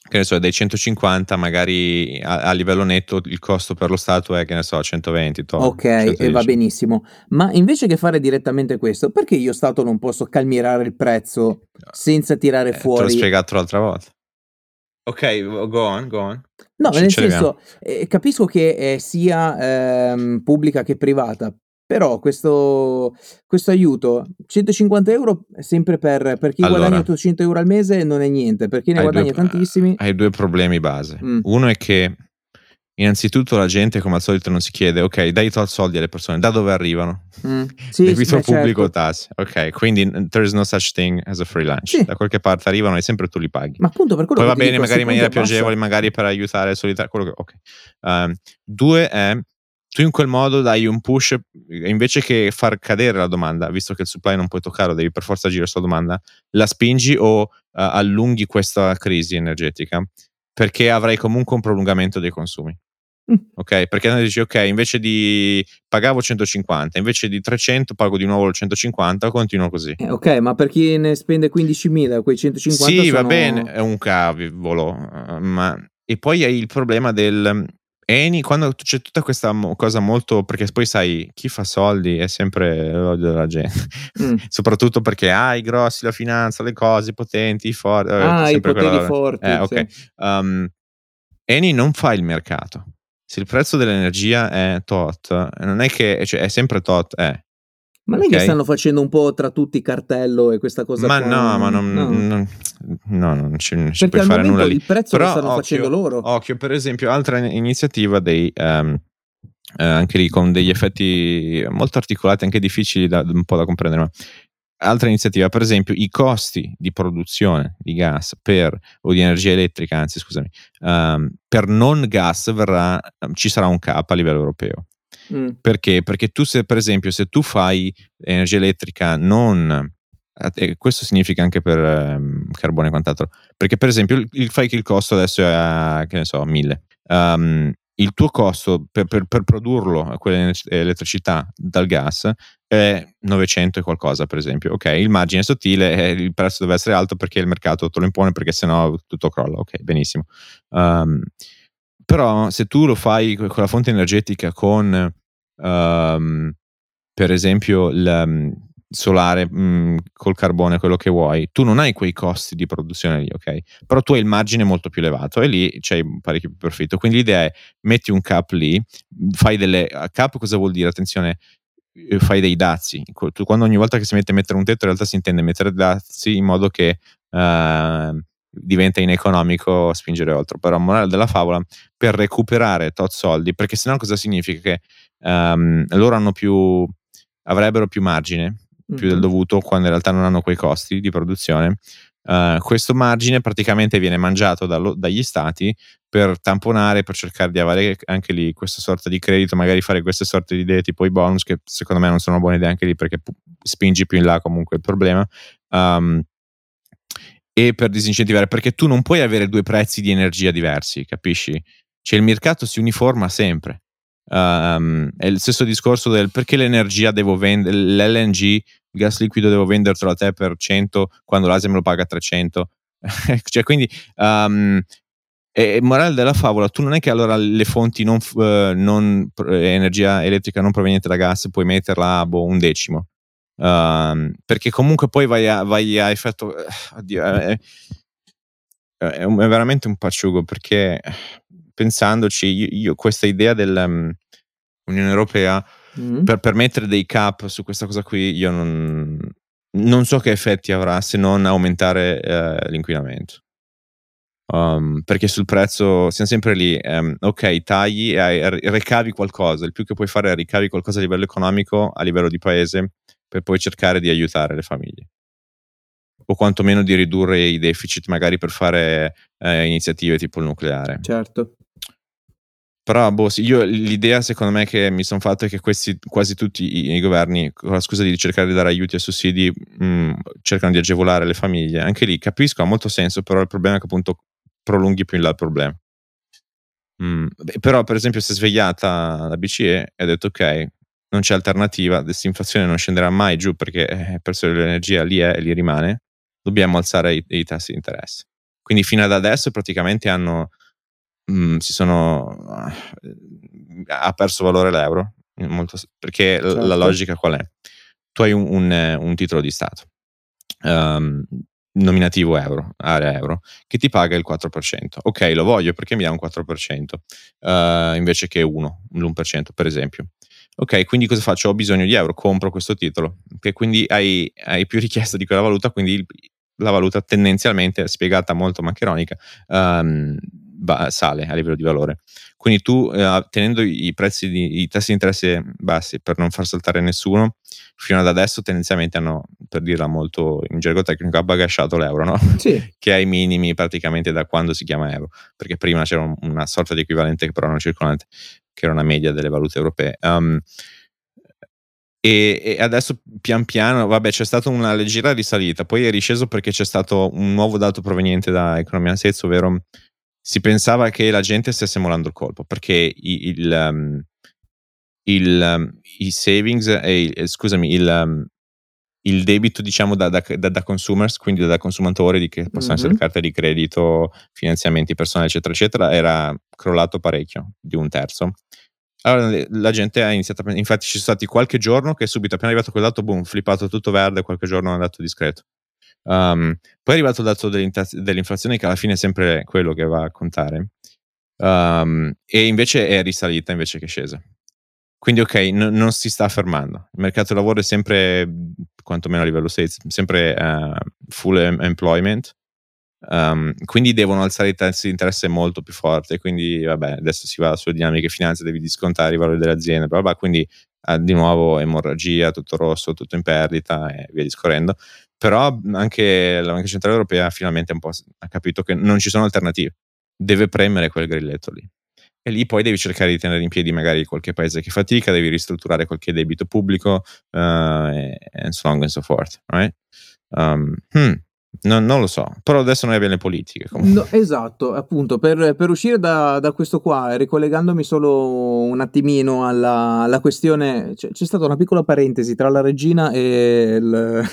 che ne so, dai 150 magari a, a, livello netto il costo per lo Stato è, che ne so, 120. To, ok, 110. e va benissimo. Ma invece che fare direttamente questo, perché io Stato non posso calmierare il prezzo senza tirare eh, fuori... Te l'ho spiegato l'altra volta. Ok, go on, go on. No, nel senso, eh, capisco che eh, sia ehm, pubblica che privata, però questo, questo aiuto, 150 euro sempre per, per chi allora, guadagna 800 euro al mese non è niente, per chi ne guadagna due, tantissimi... Hai due problemi base. Mm. Uno è che innanzitutto la gente come al solito non si chiede, ok, dai tot soldi alle persone, da dove arrivano? Mm. Sì, Debito sì, pubblico certo. tasse. Ok, quindi there is no such thing as a free lunch. Sì. Da qualche parte arrivano e sempre tu li paghi. Ma appunto per quello Poi va bene, magari in maniera più agevole, magari per aiutare solitario. Quello che, ok. Um, due è tu in quel modo dai un push invece che far cadere la domanda, visto che il supply non puoi toccarlo, devi per forza girare sulla domanda, la spingi o uh, allunghi questa crisi energetica perché avrai comunque un prolungamento dei consumi. Mm. Ok, perché dici ok, invece di pagavo 150, invece di 300 pago di nuovo il 150 o continuo così. Eh, ok, ma per chi ne spende 15.000, quei 150 Sì, sono... va bene, è un cavolo, ma e poi hai il problema del Eni, quando c'è tutta questa cosa molto, perché poi sai, chi fa soldi è sempre l'odio della gente, mm. soprattutto perché hai ah, grossi, la finanza, le cose, i potenti, i forti. Eh, ah, i poteri quella... forti. Eh, ok. Sì. Um, Eni non fa il mercato. Se il prezzo dell'energia è tot, non è che, cioè, è sempre tot, è. Ma non è che stanno facendo un po' tra tutti cartello e questa cosa ma qua? no, ma non, no. non, no, non ci, non ci puoi fare nulla lì. il prezzo Però, lo stanno occhio, facendo loro. Occhio, per esempio, altra iniziativa dei... Um, eh, anche lì con degli effetti molto articolati, anche difficili da, un po' da comprendere. Ma altra iniziativa, per esempio, i costi di produzione di gas per, o di energia elettrica, anzi scusami, um, per non gas verrà, ci sarà un cap a livello europeo. Mm. Perché? Perché tu se per esempio se tu fai energia elettrica non e questo significa anche per um, carbone e quant'altro perché per esempio il, fai che il costo adesso è a, che ne so 1000 um, il tuo costo per, per, per produrlo quell'elettricità dal gas è 900 e qualcosa per esempio ok il margine è sottile e il prezzo deve essere alto perché il mercato te lo impone perché sennò tutto crolla ok benissimo um, però se tu lo fai con la fonte energetica con, um, per esempio, il um, solare mh, mm, col carbone, quello che vuoi, tu non hai quei costi di produzione lì, ok? Però tu hai il margine molto più elevato e lì c'hai parecchio più profitto. Quindi l'idea è metti un cap lì, fai delle... Cap cosa vuol dire? Attenzione, eh, fai dei dazi. Quando ogni volta che si mette a mettere un tetto, in realtà si intende mettere dazi in modo che... Uh, diventa ineconomico spingere oltre. Però, morale della favola, per recuperare tot soldi, perché sennò cosa significa? Che um, loro hanno più, avrebbero più margine, più mm-hmm. del dovuto, quando in realtà non hanno quei costi di produzione. Uh, questo margine praticamente viene mangiato dallo, dagli stati per tamponare, per cercare di avere anche lì questa sorta di credito, magari fare queste sorte di idee tipo i bonus, che secondo me non sono buone idee anche lì perché spingi più in là comunque il problema. Um, e per disincentivare, perché tu non puoi avere due prezzi di energia diversi, capisci? Cioè il mercato si uniforma sempre. Um, è il stesso discorso del perché l'energia devo vendere, l'LNG, il gas liquido devo vendertelo a te per 100 quando l'Asia me lo paga a 300. cioè quindi, um, e, morale della favola, tu non è che allora le fonti non, uh, non energia elettrica non proveniente da gas puoi metterla a boh, un decimo Uh, perché comunque poi vai a, vai a effetto. Oddio, è, è, un, è, veramente un pacciugo perché pensandoci, io, io questa idea dell'Unione um, Europea mm. per permettere dei cap su questa cosa qui, io non, non so che effetti avrà se non aumentare uh, l'inquinamento. Um, perché sul prezzo siamo sempre lì, um, ok, tagli e ricavi qualcosa, il più che puoi fare è ricavi qualcosa a livello economico, a livello di paese, per poi cercare di aiutare le famiglie o quantomeno di ridurre i deficit magari per fare eh, iniziative tipo il nucleare. Certo. Però boh, sì, io l'idea secondo me che mi sono fatto è che questi, quasi tutti i, i, governi, con la scusa di cercare di dare aiuti e sussidi, mh, mm, cercano di agevolare le famiglie. Anche lì capisco, ha molto senso, però il problema è che appunto prolunghi più in là il problema. Mm, però per esempio si è svegliata la BCE e ha detto ok, non c'è alternativa, questa inflazione non scenderà mai giù perché eh, il prezzo dell'energia lì è e lì rimane, dobbiamo alzare i, i tassi di interesse. Quindi fino ad adesso praticamente hanno, mh, mm, si sono, ha perso valore l'euro, molto, perché certo. la logica qual è? Tu hai un, un, un titolo di Stato. Um, nominativo euro, area euro, che ti paga il 4%. Ok, lo voglio perché mi dà un 4% uh, eh, invece che 1, l'1% per esempio. Ok, quindi cosa faccio? Ho bisogno di euro, compro questo titolo, che quindi hai, hai più richiesta di quella valuta, quindi il, la valuta tendenzialmente, spiegata molto maccheronica, um, ba- sale a livello di valore. Quindi tu, uh, tenendo i prezzi, di, i tassi di interesse bassi per non far saltare nessuno, fino ad adesso tendenzialmente hanno, per dirla molto in gergo tecnico, abbagasciato l'euro, no? Sì. che è ai minimi praticamente da quando si chiama euro, perché prima c'era una sorta di equivalente che però non circolante, che era una media delle valute europee. Um, e, e, adesso pian piano, vabbè, c'è stata una leggera risalita, poi è risceso perché c'è stato un nuovo dato proveniente da Economia Sales, ovvero si pensava che la gente stesse molando il colpo, perché il, il, um, il um, i savings, e il, scusami, il, um, il debito diciamo da, da, da, da, consumers, quindi da consumatori, che possono mm-hmm. essere carte di credito, finanziamenti personali, eccetera, eccetera, era crollato parecchio, di un terzo. Allora la gente ha iniziato a infatti ci sono stati qualche giorno che subito appena arrivato quel dato, boom, flippato tutto verde, qualche giorno è andato discreto. Um, poi è arrivato il dato dell'inflazione che alla fine è sempre quello che va a contare. Um, e invece è risalita invece che scesa. Quindi ok, n- non si sta fermando. Il mercato del lavoro è sempre, quantomeno a livello sales, sempre uh, full employment Um, quindi devono alzare i tassi di interesse molto più forte. Quindi, vabbè, adesso si va sulle dinamiche finanze, devi discontare i valori delle aziende, bla bla, quindi uh, di nuovo emorragia, tutto rosso, tutto in perdita e via discorrendo. Però anche la Banca Centrale Europea finalmente ha capito che non ci sono alternative, deve premere quel grilletto lì. E lì poi devi cercare di tenere in piedi magari qualche paese che fatica, devi ristrutturare qualche debito pubblico, uh, and so on and so forth, right? Um, hmm, No, non lo so, però adesso noi abbiamo le politiche. No, esatto, appunto, per, per uscire da, da, questo qua, ricollegandomi solo un attimino alla, alla questione, c'è, c'è, stata una piccola parentesi tra la regina e, il,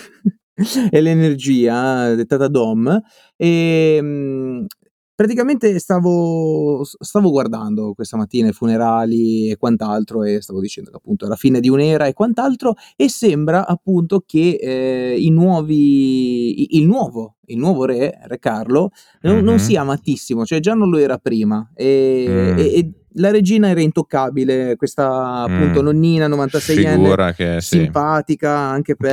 e l'energia dettata DOM, e praticamente stavo, stavo guardando questa mattina i funerali e quant'altro e stavo dicendo che appunto era fine di un'era e quant'altro e sembra appunto che eh, i nuovi, il nuovo, il nuovo re, re Carlo, non, mm-hmm. non sia amatissimo, cioè già non lo era prima e, mm. e, e la regina era intoccabile, questa appunto mm. nonnina 96enne che, simpatica anche per,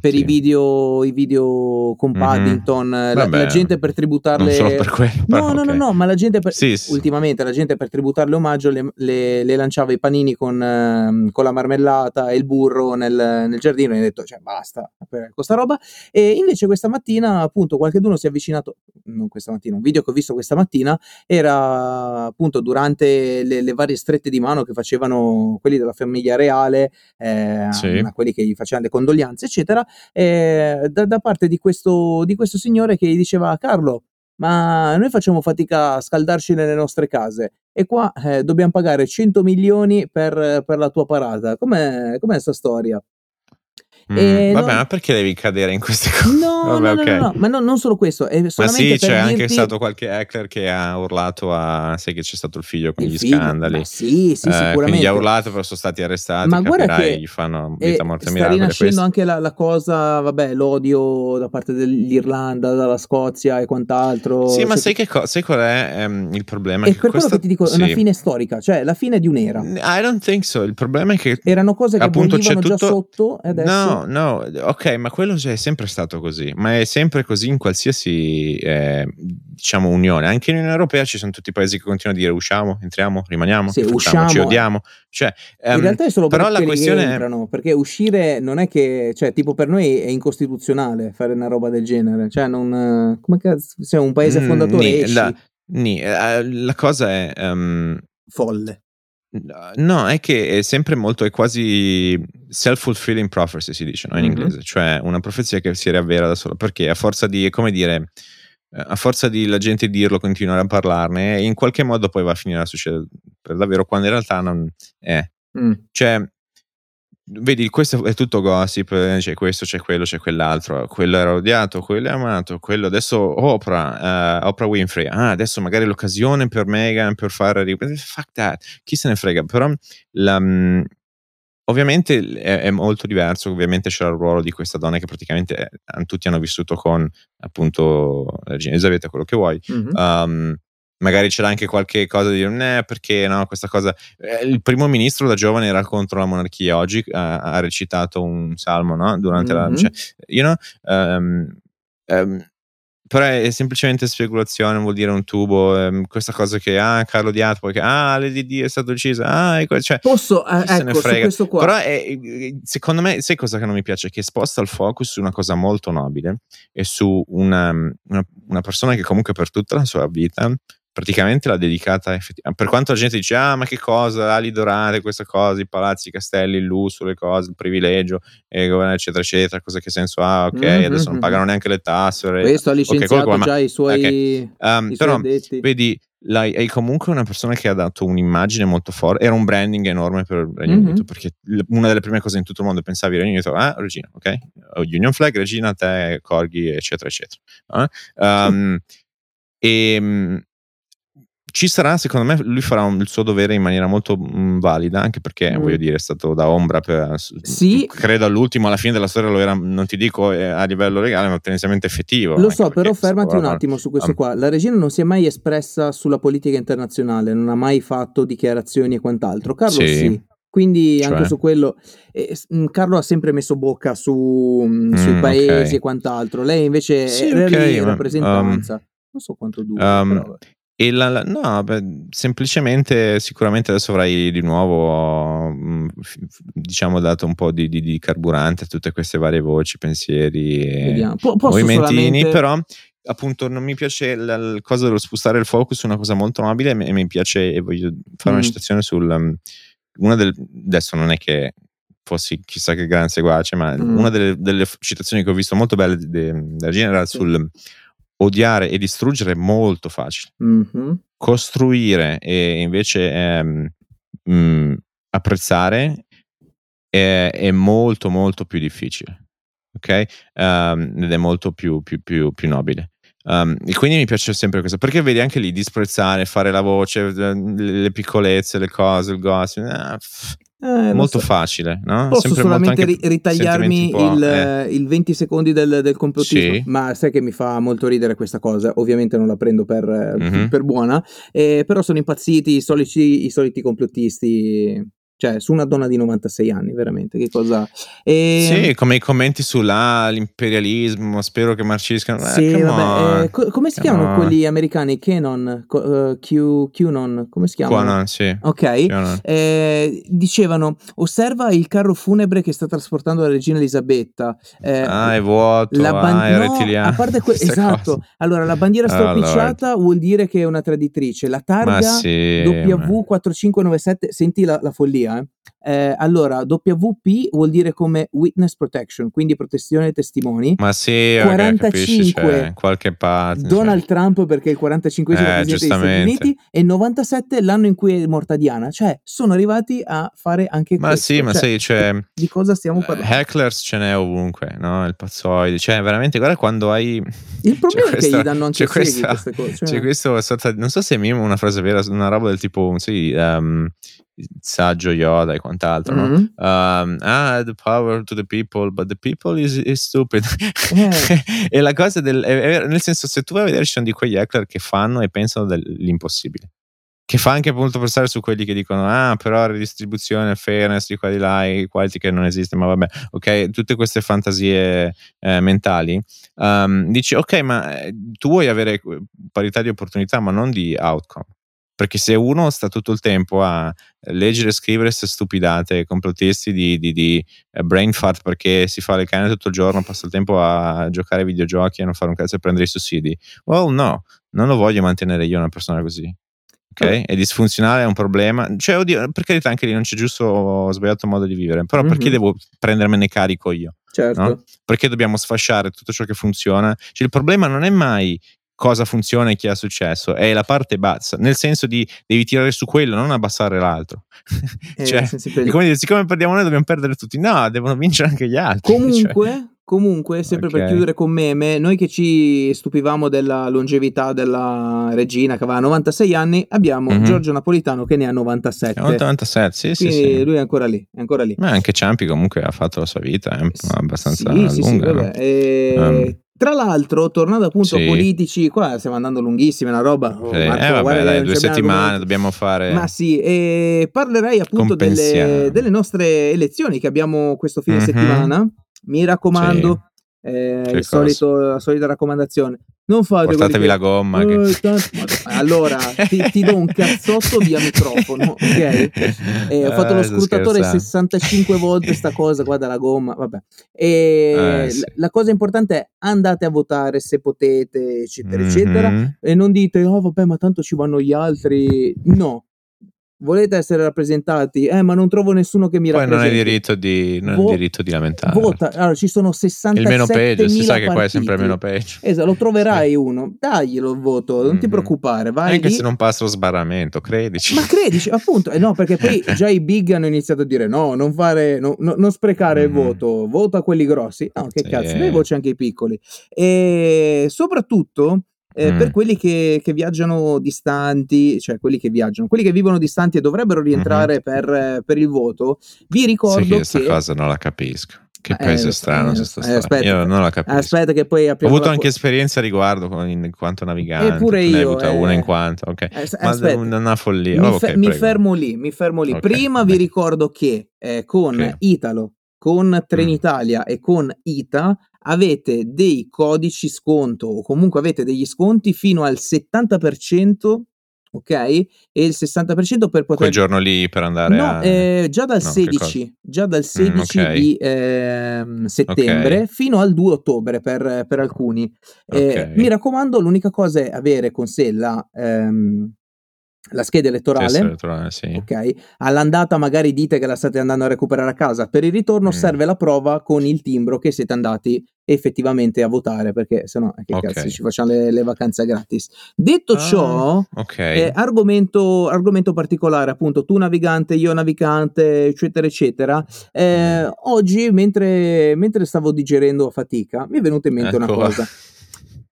per i, video, i video con mm-hmm. Paddington. Mm-hmm. La, la, gente per tributarle. Non solo per quello. No, no, okay. no, no, ma la gente per... sì, sì. ultimamente la gente per tributarle omaggio le, le, le lanciava i panini con, uh, con, la marmellata e il burro nel, nel giardino e ha detto, cioè basta per questa roba. E invece questa mattina, appunto, qualcuno si è avvicinato, non questa mattina, un video che ho visto questa mattina era appunto durante durante le, le, varie strette di mano che facevano quelli della famiglia reale, eh, sì. quelli che gli facevano le condoglianze, eccetera, eh, da, da, parte di questo, di questo signore che gli diceva Carlo, ma noi facciamo fatica a scaldarci nelle nostre case e qua eh, dobbiamo pagare 100 milioni per, per la tua parata. Com'è, com'è sta storia? Mm, vabbè, non... ma perché devi cadere in queste cose? No, vabbè, no, no, okay. no, no, ma no, non solo questo. È ma sì, c'è dirti... anche stato qualche hacker che ha urlato a. Sai che c'è stato il figlio con il gli figlio? scandali. Ma sì, sì, eh, sicuramente. Quindi ha urlato, però sono stati arrestati. Ma guarda che gli fanno vita morte sta rinascendo anche la, la, cosa, vabbè, l'odio da parte dell'Irlanda, dalla Scozia e quant'altro. Sì, ma sai, che co- sai qual è um, il problema? È per questa... quello che ti dico, è una fine storica, cioè la fine di un'era. I don't think so. Il problema è che. Erano cose che appunto c'è tutto... già sotto e adesso. No, no, ok, ma quello è sempre stato così, ma è sempre così in qualsiasi eh, diciamo unione. Anche in Unione Europea ci sono tutti i paesi che continuano a dire usciamo, entriamo, rimaniamo, sì, usciamo, ci odiamo. Cioè, um, in realtà è solo però la questione entrano, perché uscire non è che, cioè, tipo per noi è incostituzionale fare una roba del genere, cioè non come cazzo, sei un paese mm, fondatore mm, la, ni, uh, la, cosa è um, folle. No, è che è sempre molto, è quasi self-fulfilling prophecy si dice no? in mm-hmm. inglese, cioè una profezia che si riavvera da sola, perché a forza di, come dire, eh, a forza di la gente dirlo, continuare a parlarne, in qualche modo poi va a finire a succedere per davvero, quando in realtà non è. Mm. Cioè, vedi, questo è tutto gossip, eh, c'è questo, c'è quello, c'è quell'altro, quello era odiato, quello è amato, quello adesso Oprah, uh, Oprah Winfrey, ah, adesso magari l'occasione per Meghan per fare... Fuck that, chi se ne frega, però la, mm, ovviamente è, è, molto diverso, ovviamente c'era il ruolo di questa donna che praticamente eh, tutti hanno vissuto con appunto la regina Elisabetta, quello che vuoi, mm-hmm. um, magari c'era anche qualche cosa di dire, eh, perché no, questa cosa. Eh, il primo ministro da giovane era contro la monarchia, oggi ha, ha recitato un salmo, no? Durante mm-hmm. la. Cioè, you know, um, um, però è semplicemente speculazione, vuol dire un tubo, ehm, questa cosa che ah Carlo Diato, poi che ah l'EDD è stato ucciso, ah ecco, cioè, posso, eh, ecco, questo qua. Però è, secondo me, sai cosa che non mi piace? Che sposta il focus su una cosa molto nobile e su una, una, una persona che comunque per tutta la sua vita praticamente l'ha dedicata effettivamente. Per quanto la gente dice, ah, ma che cosa, ali dorate, queste cose, i palazzi, i castelli, il lusso, le cose, il privilegio, eccetera, eccetera, cosa che senso ha? Ok, mm-hmm. adesso non pagano neanche le tasse. Questo ha licenziato okay, già ma, i suoi, okay. um, i però, addetti. vedi, lei è comunque una persona che ha dato un'immagine molto forte, era un branding enorme per il Regno mm-hmm. Unito, perché una delle prime cose in tutto il mondo pensavi Regno Unito, ah, regina, ok? Union flag, regina, te, corgi, eccetera, eccetera. Uh? Um, e ci sarà, secondo me, lui farà un, il suo dovere in maniera molto mh, valida, anche perché, mm. voglio dire, è stato da ombra per, sì. credo all'ultimo, alla fine della storia lo era, non ti dico eh, a livello legale, ma tendenzialmente effettivo. Lo so, però fermati un attimo su questo um, qua. La regina non si è mai espressa sulla politica internazionale, non ha mai fatto dichiarazioni e quant'altro. Carlo sì. sì. Quindi cioè. anche su quello, eh, Carlo ha sempre messo bocca su, mm, sui paesi okay. e quant'altro. Lei invece sì, è okay, rappresentanza. Um, non so quanto dura. Um, e la, la, no, beh, semplicemente sicuramente adesso avrai di nuovo, mm, diciamo, dato un po' di, di, di, carburante a tutte queste varie voci, pensieri e po- movimentini, solamente... però appunto non mi piace la, la, cosa dello spostare il focus una cosa molto nobile e mi piace e voglio fare mm. una citazione sul... Um, una del, adesso non è che fossi chissà che gran seguace, ma mm. una delle, delle, citazioni che ho visto molto belle della General sì. Odiare e distruggere è molto facile. Mm-hmm. Costruire e invece ehm, mh, mm, apprezzare è, è, molto molto più difficile. Ok? Um, ed è molto più, più, più, più nobile. Um, e quindi mi piace sempre questo perché vedi anche lì disprezzare, fare la voce, le, le piccolezze, le cose, il gossip. Ah, eh, molto so. facile, no? Posso Sempre solamente ri- ritagliarmi il, eh. il, 20 secondi del, del complottismo, sì. ma sai che mi fa molto ridere questa cosa. Ovviamente non la prendo per, mm-hmm. per buona, eh, però sono impazziti i soliti, i soliti complottisti cioè su una donna di 96 anni, veramente, che cosa... E... Sì, come i commenti sull'imperialismo, spero che marciscano. Eh, sì, vabbè, eh, co- come si come chiamano on. quelli americani? Canon, uh, Q, QAnon, come si chiamano? QAnon, sì. Ok, eh, dicevano, osserva il carro funebre che sta trasportando la regina Elisabetta. Eh, ah, è vuoto, la ban- ah, è no, rettiliano. A parte que- esatto, cose. allora la bandiera stropicciata allora. vuol dire che è una traditrice, la targa sì, W4597, senti la, la follia eh. Eh, allora, WP vuol dire come Witness Protection, quindi protezione dei testimoni. Ma sì, 45 okay, qualche parte. Donald cioè. Trump perché è il 45 eh, presidente degli Stati Uniti e 97 l'anno in cui è morta Diana. Cioè, sono arrivati a fare anche ma questo. Ma sì, ma cioè, sai, cioè, di cosa stiamo parlando? Hecklers ce n'è ovunque, no? Il pazzoide. Cioè, veramente, guarda quando hai... Il problema è questa, che gli danno anche c'è questa, queste cose. Cioè... C'è questo, non so se è mimo una frase vera, una roba del tipo, sì, um, saggio Yoda e quant'altro, mm-hmm. no? um, ah, the power to the people, but the people is, is stupid. Yeah. e la cosa del, è, nel senso, se tu vai a vedere, ci sono di quegli hacker che fanno e pensano dell'impossibile. Che fa anche appunto pensare su quelli che dicono: Ah, però redistribuzione, fairness di qua di là, equality che non esiste, ma vabbè, ok, tutte queste fantasie eh, mentali. Um, dici, ok, ma eh, tu vuoi avere parità di opportunità, ma non di outcome. Perché se uno sta tutto il tempo a leggere e scrivere queste stupidate complottisti di, di, di uh, brain fart perché si fa le canne tutto il giorno, passa il tempo a giocare ai videogiochi e non fare un cazzo e prendere i sussidi. Well, no, non lo voglio mantenere io una persona così. Ok? È disfunzionale, è un problema. Cioè, oddio, per carità, anche lì non c'è giusto o sbagliato modo di vivere. Però mm-hmm. perché devo prendermene carico io? Certo. No? Perché dobbiamo sfasciare tutto ciò che funziona? Cioè, il problema non è mai cosa funziona e chi ha successo, è la parte bassa, nel senso di devi tirare su quello, non abbassare l'altro. Eh, cioè, sì, sì, per- come dire, siccome perdiamo noi dobbiamo perdere tutti, no, devono vincere anche gli altri. Comunque, cioè. comunque, sempre per Ok. chiudere con meme, noi che ci stupivamo della longevità della regina che aveva 96 anni, abbiamo Mhm. Giorgio Napolitano che ne ha 97. È un 97, sì, sì, Quindi sì. lui è ancora lì, è ancora lì. Ma anche Ciampi comunque ha fatto la sua vita, è abbastanza sì, sì, sì, lunga. vabbè. no? E, Ehm. Tra l'altro, tornando appunto Sì. a politici, qua stiamo andando lunghissimi, una roba. oh, Sì. Marco, eh vabbè, guarda dai, due settimane argomenti. dobbiamo fare. Ma sì, e parlerei appunto delle, delle nostre elezioni che abbiamo questo fine Mhm. settimana. Mi raccomando, eh, Che il solito, la solita raccomandazione. Non fate Portatevi quelli la che- gomma. Eh, che- tanto- Allora, ti, ti do un cazzotto via microfono, ok? Eh, ho fatto Eh, lo sto scrutatore scherzando. 65 volte sta cosa, guarda la gomma, vabbè. E Eh, sì. la cosa importante è andate a votare se potete, eccetera, eccetera. Mhm. E non dite, oh vabbè, ma tanto ci vanno gli altri. No. Volete essere rappresentati? Eh, ma non trovo nessuno che mi Poi non hai rappresenti. diritto di, non Vo- diritto di lamentare. Vota. Allora, ci sono 67 Il meno peggio, si sa che qua è sempre il meno peggio. Esatto, lo troverai uno. Daglielo il voto, non ti Mhm. preoccupare, vai Anche lì. se non passa lo sbarramento, credici. Ma credici, appunto, eh no, perché poi già i big hanno iniziato a dire no, non fare, no- no- non sprecare il Mhm. voto, vota quelli grossi. No, che Sì. cazzo, dai voce anche ai piccoli. E soprattutto eh, Mm. per quelli che, che viaggiano distanti, cioè quelli che viaggiano, quelli che vivono distanti e dovrebbero rientrare per, eh, per il voto, vi ricordo che che... questa cosa non la capisco. Che Eh, paese lo so, strano eh, questa eh, aspetta. Io non la capisco. Aspetta che poi Ho avuto anche po- esperienza a riguardo con- in quanto navigante. Eppure Tu ne io, avuta eh. una in quanto, ok. Eh, Ma aspetta. è una follia. Mi, Oh, ok, fe- mi fermo lì, mi fermo lì. Ok, Prima vi vai. ricordo che eh, con Sì. Italo, con Mm. Trenitalia e con ITA avete dei codici sconto o comunque avete degli sconti fino al 70%, ok? E il 60% per poter... Quel giorno lì per andare No, a... eh, già dal No, che 16, già dal 16 ok. di ehm, settembre Ok. fino al 2 ottobre per, per alcuni. Eh, Ok. Mi raccomando, l'unica cosa è avere con sé la, ehm, la scheda elettorale. Elettorale, sì. Ok, all'andata magari dite che la state andando a recuperare a casa, per il ritorno Mm. serve la prova con il timbro che siete andati effettivamente a votare, perché sennò eh, che Ok. cazzo ci facciamo le, le vacanze gratis. Detto Ah, ciò, Ok. eh, argomento, argomento particolare, appunto, tu navigante, io navigante, eccetera, eccetera. Eh, Mm. oggi, mentre, mentre stavo digerendo a fatica, mi è venuta in mente una Ecco. cosa.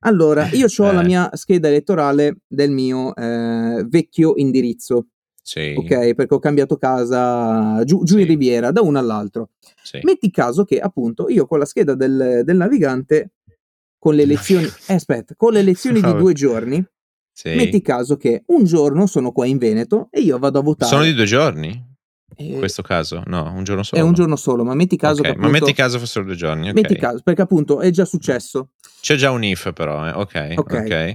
Allora, io ho la Eh. mia scheda elettorale del mio eh, vecchio indirizzo, Sì. ok? Perché ho cambiato casa giù, giù in Sì. Riviera, da uno all'altro. sì. Metti caso che, appunto, io con la scheda del, del navigante, con le elezioni, eh, aspetta, con le elezioni di due giorni, Sì. metti caso che un giorno sono qua in Veneto e io vado a votare. Sono di due giorni? Eh, In questo caso? No, un giorno solo. È un giorno solo, ma metti caso Ok, che Ma appunto, metti caso fossero due giorni. ok. metti caso, perché appunto è già successo. C'è già un if però, eh. ok. Ok. Ok.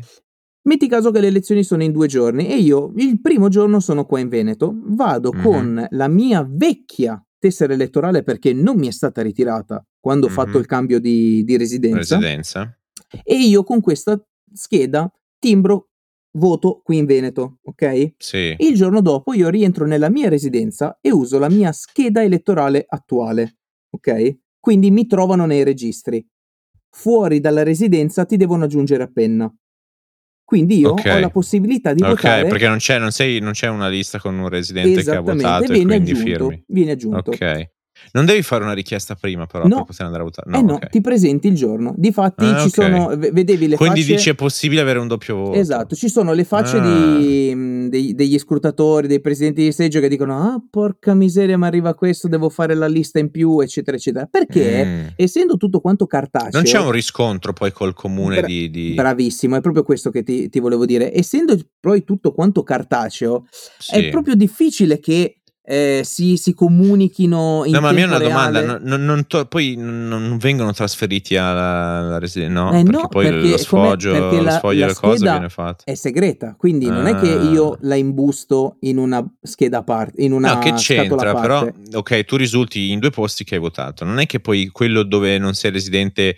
Metti caso che le elezioni sono in due giorni e io il primo giorno sono qua in Veneto, vado Mhm. con la mia vecchia tessera elettorale perché non mi è stata ritirata quando ho Mhm. fatto il cambio di, di residenza Residenza. e io con questa scheda timbro voto qui in Veneto, ok? Sì. Il giorno dopo io rientro nella mia residenza e uso la mia scheda elettorale attuale, ok? Quindi mi trovano nei registri. Fuori dalla residenza ti devono aggiungere a penna. Quindi io Ok. ho la possibilità di Ok, votare perché non c'è, non, sei, non c'è una lista con un residente che ha votato e viene quindi aggiunto, firmi. viene aggiunto. Ok. Non devi fare una richiesta prima però No. per poter andare a votare. eh no, ok. ti presenti il giorno. Difatti Ah, ci ok. sono, vedevi le Quindi facce... dici è possibile avere un doppio voto. Esatto, ci sono le facce Ah. di- mh, dei- degli scrutatori, dei presidenti di seggio che dicono ah porca miseria mi arriva questo, devo fare la lista in più, eccetera, eccetera. Perché Mm. essendo tutto quanto cartaceo... Non c'è un riscontro poi col comune Bra- di... di- Bravissimo, è proprio questo che ti, ti volevo dire. Essendo poi tutto quanto cartaceo, Sì. è proprio difficile che eh, si, si comunichino in No, ma la mia è una domanda, reale. non- non- non to- poi non, vengono trasferiti alla, alla residenza, no? Eh, perché no, poi perché lo come- sfoggio, perché lo sfoglio la scheda viene fatto. È segreta, quindi non è che Ah. io la imbusto in una scheda a parte, in una No, che c'entra, a però, ok, tu risulti in due posti che hai votato, non è che poi quello dove non sei residente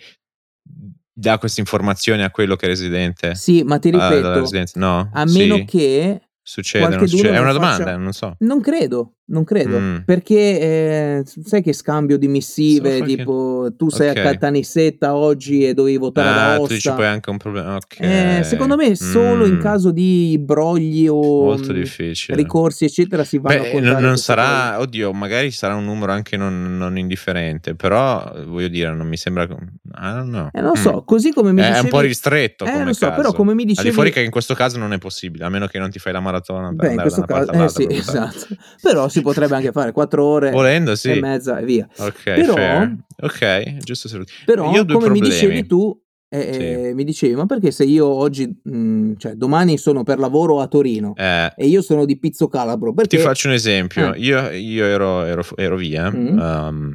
dà queste informazioni a quello che è residente? Sì, ma ti Ah, ripeto. No? a meno Sì? che Succede, non succede? È una faccia- domanda, non so. non credo, Non credo, Mm. perché eh, sai che scambio di missive, So tipo tu sei Ok. a Caltanissetta oggi e dovevi votare Ah, ad tu dici Aosta. poi anche un problema. Ok. Eh, secondo me solo in Mm. caso di brogli o difficile. ricorsi, eccetera, si vanno a contare non, non queste cose. sarà, oddio, magari sarà un numero anche non, non indifferente, però voglio dire, non mi sembra. I don't know. Eh, non lo Mm. so, così come mi È dicevi... un po' ristretto Eh, come so, però come mi Al di dicevi... fuori che in questo caso non è possibile, a meno che non ti fai la maratona per Beh, in andare questo da una caso... parte Eh sì, esatto. Però si potrebbe anche fare 4 ore Volendo, e sì. mezza e via. Ok, Però- fair. Ok, giusto se Però, come mi problemi. dicevi tu, eh, eh, mi dicevi, ma perché se io oggi, mh, cioè domani sono per lavoro a Torino Eh, e io sono di Pizzo Calabro, perché... Ti faccio un esempio. Eh. Io, io ero, ero- ero via. Mm. um,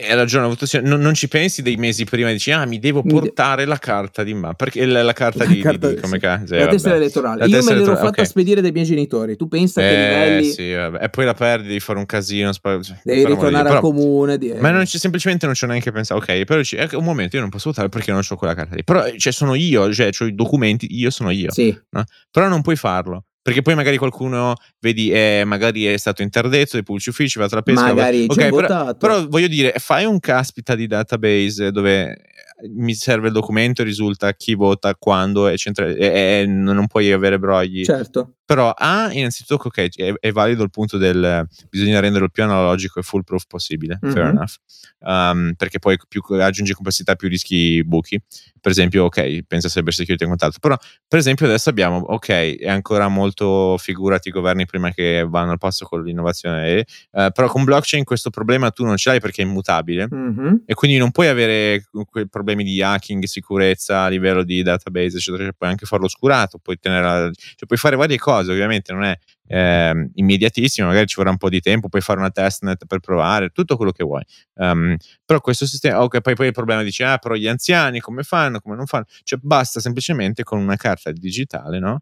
e giornata di votazione non, non ci pensi dei mesi prima dici ah mi devo Mi de- portare la carta di ma perché la, la carta La di, di- carta- di- come sì, cazzo la tessera elettorale. La io me l'ero fatta ok. spedire dai miei genitori. Tu pensa che eh, livelli sì, vabbè. e poi la perdi devi fare un casino spa- cioè, devi di ritornare al Però- comune. di- ma non ci, semplicemente non ci ho neanche pensato ok però dici, eh, un momento io non posso votare perché non ho quella carta lì però cioè, sono io cioè ho i documenti io sono io Sì, però non puoi farlo perché poi magari qualcuno vedi eh, magari è stato interdetto dai pubblici uffici va alla pesca va- magari ok, ci hai però, però voglio dire, fai un caspita di database dove mi serve il documento, risulta chi vota, quando, eccetera, e, e non puoi avere brogli. certo. Però, A, innanzitutto, ok, è, è valido il punto del bisogna renderlo il più analogico e foolproof possibile, fair Mhm. enough. Um, perché poi più aggiungi complessità, più rischi buchi. Per esempio, ok, pensa cyber security in contatto. Però, per esempio, adesso abbiamo, ok, è ancora molto figurati i governi prima che vanno al passo con l'innovazione, eh, però con blockchain questo problema tu non ce l'hai perché è immutabile Mhm. e quindi non puoi avere quei problemi di hacking, sicurezza a livello di database, eccetera, cioè, puoi anche farlo oscurato, puoi, tenere, cioè, puoi fare varie cose, ovviamente non è ehm, immediatissimo, magari ci vorrà un po' di tempo, puoi fare una testnet per provare, tutto quello che vuoi. Um, però questo sistema, ok, poi, poi il problema dice, ah, però gli anziani come fanno, come non fanno, cioè basta semplicemente con una carta digitale, no?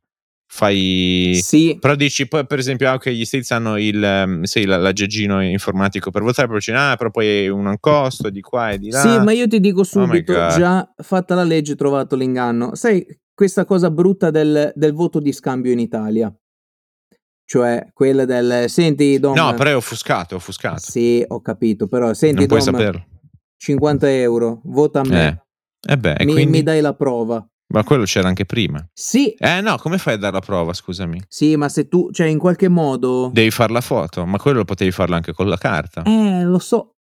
Fai... Sì, Però dici, poi, per esempio, ah, ok, gli States hanno il, ehm, sì, la- l'aggeggino informatico per votare, però dici, ah, però poi un costo di qua e di là. sì, ma io ti dico Oh subito, God. già fatta la legge, trovato l'inganno. Sai questa cosa brutta del, del voto di scambio in Italia? Cioè, quella del, senti Dom... No, però è offuscato, è offuscato. Sì, ho capito, però senti non puoi Dom, saperlo. 50 euro, vota a me. Eh, eh beh, e mi, quindi... mi dai la prova. Ma quello c'era anche prima. Sì, Eh no, come fai a dare la prova, scusami? sì, ma se tu, cioè in qualche modo... Devi fare la foto, ma quello potevi farlo anche con la carta. Eh, lo so.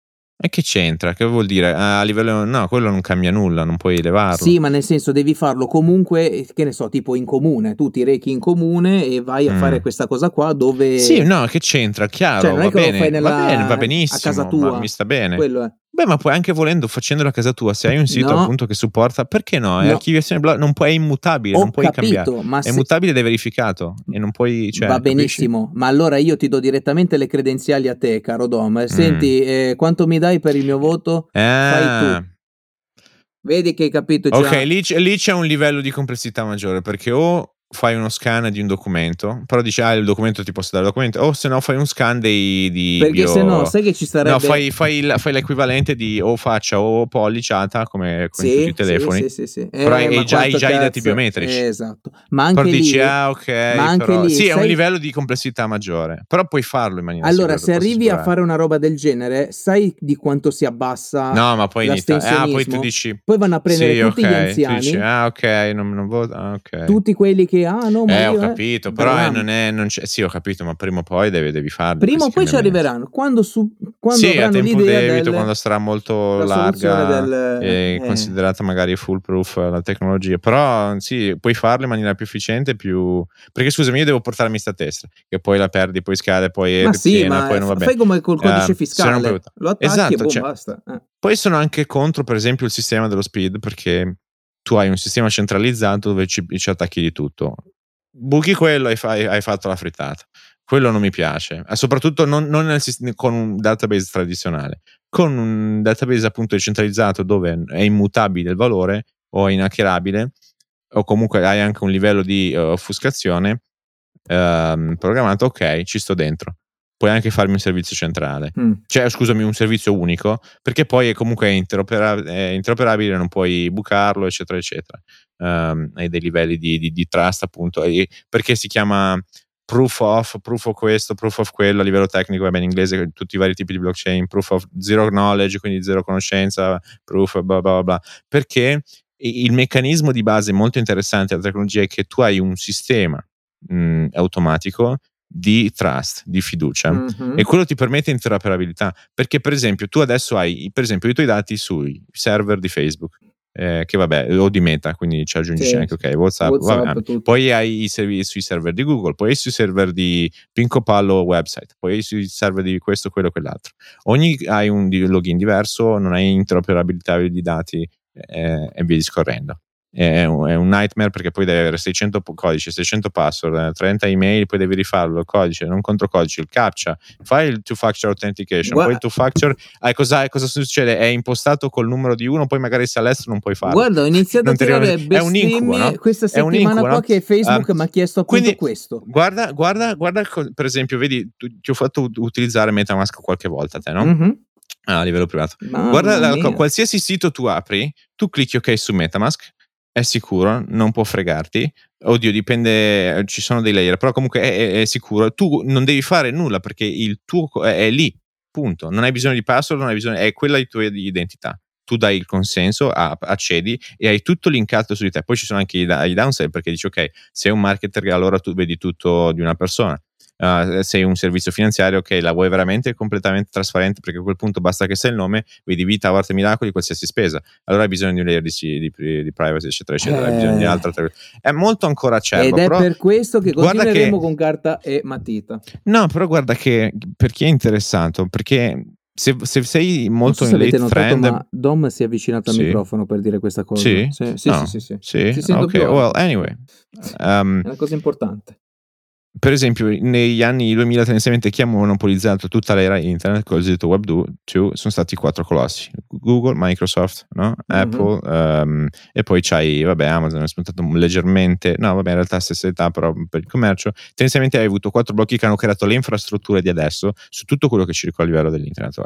E che c'entra? Che vuol dire? A livello... No, quello non cambia nulla, non puoi levarlo. Sì, ma nel senso devi farlo comunque, che ne so, tipo in comune. Tu ti rechi in comune e vai a Mm. fare questa cosa qua dove... Sì, no, che c'entra? Chiaro, Cioè, non è va che lo bene, fai va nella- bene, va a benissimo, casa ma tua. mi sta bene. Quello è. Beh, ma puoi anche volendo, facendolo a casa tua, se hai un sito No. appunto che supporta, perché no? È No. archiviazione bla- non puoi, è immutabile, Ho non puoi capito, cambiare. ma È immutabile ed è verificato e non puoi, cioè, Va capisci? benissimo, ma allora io ti do direttamente le credenziali a te, caro Dom. Mm. Senti, eh, quanto mi dai per il mio voto? Fai Ah, tu. Vedi che hai capito già. ok, lì, lì c'è un livello di complessità maggiore perché o fai uno scan di un documento, però dici, ah, il documento ti posso dare il documento, o se no fai un scan dei, di Perché bio- se no, sai che ci sarebbe... No, fai, fai fai l'equivalente di o faccia o polliciata come con tutti i telefoni. Sì, sì, sì, sì. Però hai- ma hai già- hai già i dati biometrici. Eh, esatto. Ma anche Però lì... dici, ah, ok, ma anche però- lì, sì, è un sai- livello di complessità maggiore, però puoi farlo in maniera Allora, se arrivi a fare una roba del genere, sai di quanto si abbassa? No, ma poi in Italia, ah, poi tu dici, Poi vanno a prendere sì, tutti ok, gli anziani, dici, ah, ok, non, non voto, ah, ok. tutti quelli che, ah no, ma eh, ho eh, capito, però eh, non è, non c'è, sì, ho capito, ma prima o poi devi, devi farlo. Prima o poi ci arriveranno. Quando, su, quando sì, a tempo debito, del, quando sarà molto la larga del... e eh, considerata magari foolproof eh, la tecnologia. Però sì, puoi farlo in maniera più efficiente, più... Perché scusami, io devo portarmi sta testa, che poi la perdi, poi scade, poi ma sì, piena, ma poi non va bene. fai come col codice Eh, non fiscale. Lo attacchi Esatto, e boh, cioè- basta. Eh. Poi sono anche contro, per esempio, il sistema dello speed, perché tu hai un sistema centralizzato dove ci, ci attacchi di tutto. Buchi quello e fai- hai fatto la frittata. Quello non mi piace, Eh, soprattutto non, non nel con un database tradizionale. Con un database appunto decentralizzato dove è immutabile il valore o è inhackerabile, o comunque hai anche un livello di eh, offuscazione ehm, programmato, ok, ci sto dentro. Puoi anche farmi un servizio centrale. Mm. cioè scusami un servizio unico perché poi è comunque interopera- è interoperabile non puoi bucarlo eccetera eccetera. Ehm, hai dei livelli di, di- di trust appunto e- perché si chiama proof of, proof of questo, proof of quello a livello tecnico, vabbè in inglese tutti i vari tipi di blockchain, proof of zero knowledge, quindi zero conoscenza, proof bla bla bla, perché il meccanismo di base molto interessante della tecnologia è che tu hai un sistema mh, automatico di trust, di fiducia mm-hmm. e quello ti permette interoperabilità perché per esempio tu adesso hai per esempio i tuoi dati sui server di Facebook eh, che vabbè o di Meta quindi ci aggiungi anche ok Whatsapp, WhatsApp poi hai i servizi sui server di Google poi hai sui server di Pinco Pallo website poi hai sui server di questo quello quell'altro. Ogni hai un login diverso non hai interoperabilità di dati eh, e via discorrendo è un, è un, nightmare perché poi devi avere 600 codici, 600 password, 30 email, poi devi rifarlo, il codice, non contro codice, il captcha, fai il two factor authentication, Guarda. poi il two factor, eh, cosa, cosa, succede? È impostato col numero di uno, poi magari se all'estero non puoi farlo. Guarda, ho iniziato non a tirare è un incubo, no? questa settimana incubo, no? che Facebook uh, mi ha chiesto appunto quindi, questo. Guarda, guarda, guarda, per esempio, vedi, ti ho fatto utilizzare Metamask qualche volta te, no? Mm-hmm. a livello privato. Mamma Guarda, la, qualsiasi sito tu apri, tu clicchi ok su Metamask è sicuro, non può fregarti. Oddio, dipende, ci sono dei layer, però comunque è, è, è sicuro. Tu non devi fare nulla perché il tuo è, è, lì, punto. Non hai bisogno di password, non hai bisogno, è quella di tua identità. Tu dai il consenso, accedi e hai tutto linkato su di te. Poi ci sono anche i, i downside perché dici ok, sei un marketer allora tu vedi tutto di una persona uh, sei un servizio finanziario che la vuoi veramente completamente trasparente perché a quel punto basta che sai il nome, vedi vita, arte, miracoli, qualsiasi spesa. Allora hai bisogno di un layer di, di, di privacy, eccetera, eccetera. Eh. Hai bisogno di un'altra. È molto ancora acerbo. Ed è per questo che continueremo che... con carta e matita. No, però guarda che per chi è interessato, perché se, se, sei molto so in late notato, trend ma Dom si è avvicinato al sì. microfono per dire questa cosa sì sì sì, no. sì, sì, sì. sì. ok well anyway um, è una cosa importante per esempio, negli anni 2000 tendenzialmente chi ha monopolizzato tutta l'era internet, il cosiddetto Web 2, sono stati quattro colossi: Google, Microsoft, no? mm-hmm. Apple, um, e poi c'hai, vabbè, Amazon è spuntato leggermente, no, vabbè, in realtà stessa età, però per il commercio. Tendenzialmente hai avuto quattro blocchi che hanno creato le infrastrutture di adesso su tutto quello che circola a livello dell'internet,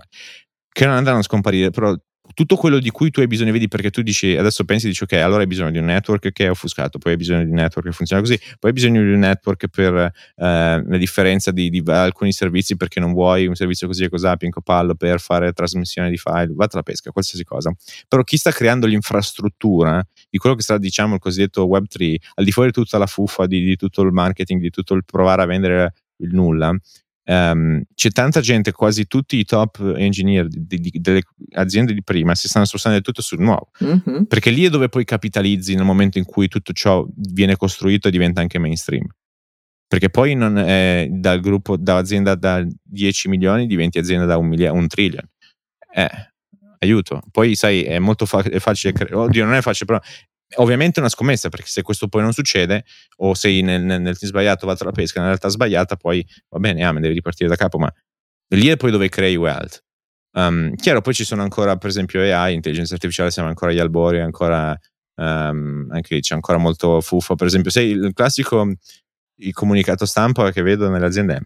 che non andranno a scomparire, però tutto quello di cui tu hai bisogno, vedi, perché tu dici, adesso pensi, dici, ok, allora hai bisogno di un network che è offuscato, poi hai bisogno di un network che funziona così, poi hai bisogno di un network per eh, la differenza di, di, alcuni servizi perché non vuoi un servizio così e così, Pinco Pallo, per fare trasmissione di file, vatti alla pesca, qualsiasi cosa. Però chi sta creando l'infrastruttura di quello che sta, diciamo, il cosiddetto Web3, al di fuori di tutta la fuffa, di, di tutto il marketing, di tutto il provare a vendere il nulla, Um, c'è tanta gente, quasi tutti i top engineer di, di, delle aziende di prima si stanno spostando tutto sul nuovo, mm-hmm. perché lì è dove poi capitalizzi nel momento in cui tutto ciò viene costruito e diventa anche mainstream. Perché poi non è dal gruppo, da azienda da 10 milioni diventi azienda da un, milia- un trillion. Eh, aiuto. Poi sai, è molto fa- è facile, cre- oddio non è facile, però ovviamente è una scommessa perché se questo poi non succede o sei nel, nel, nel team sbagliato va la pesca nella realtà sbagliata poi va bene amen devi ripartire da capo ma lì è poi dove crei wealth. Um, chiaro poi ci sono ancora per esempio AI intelligenza artificiale siamo ancora agli albori ancora um, anche lì c'è ancora molto fuffa per esempio sei il classico il comunicato stampa che vedo nelle aziende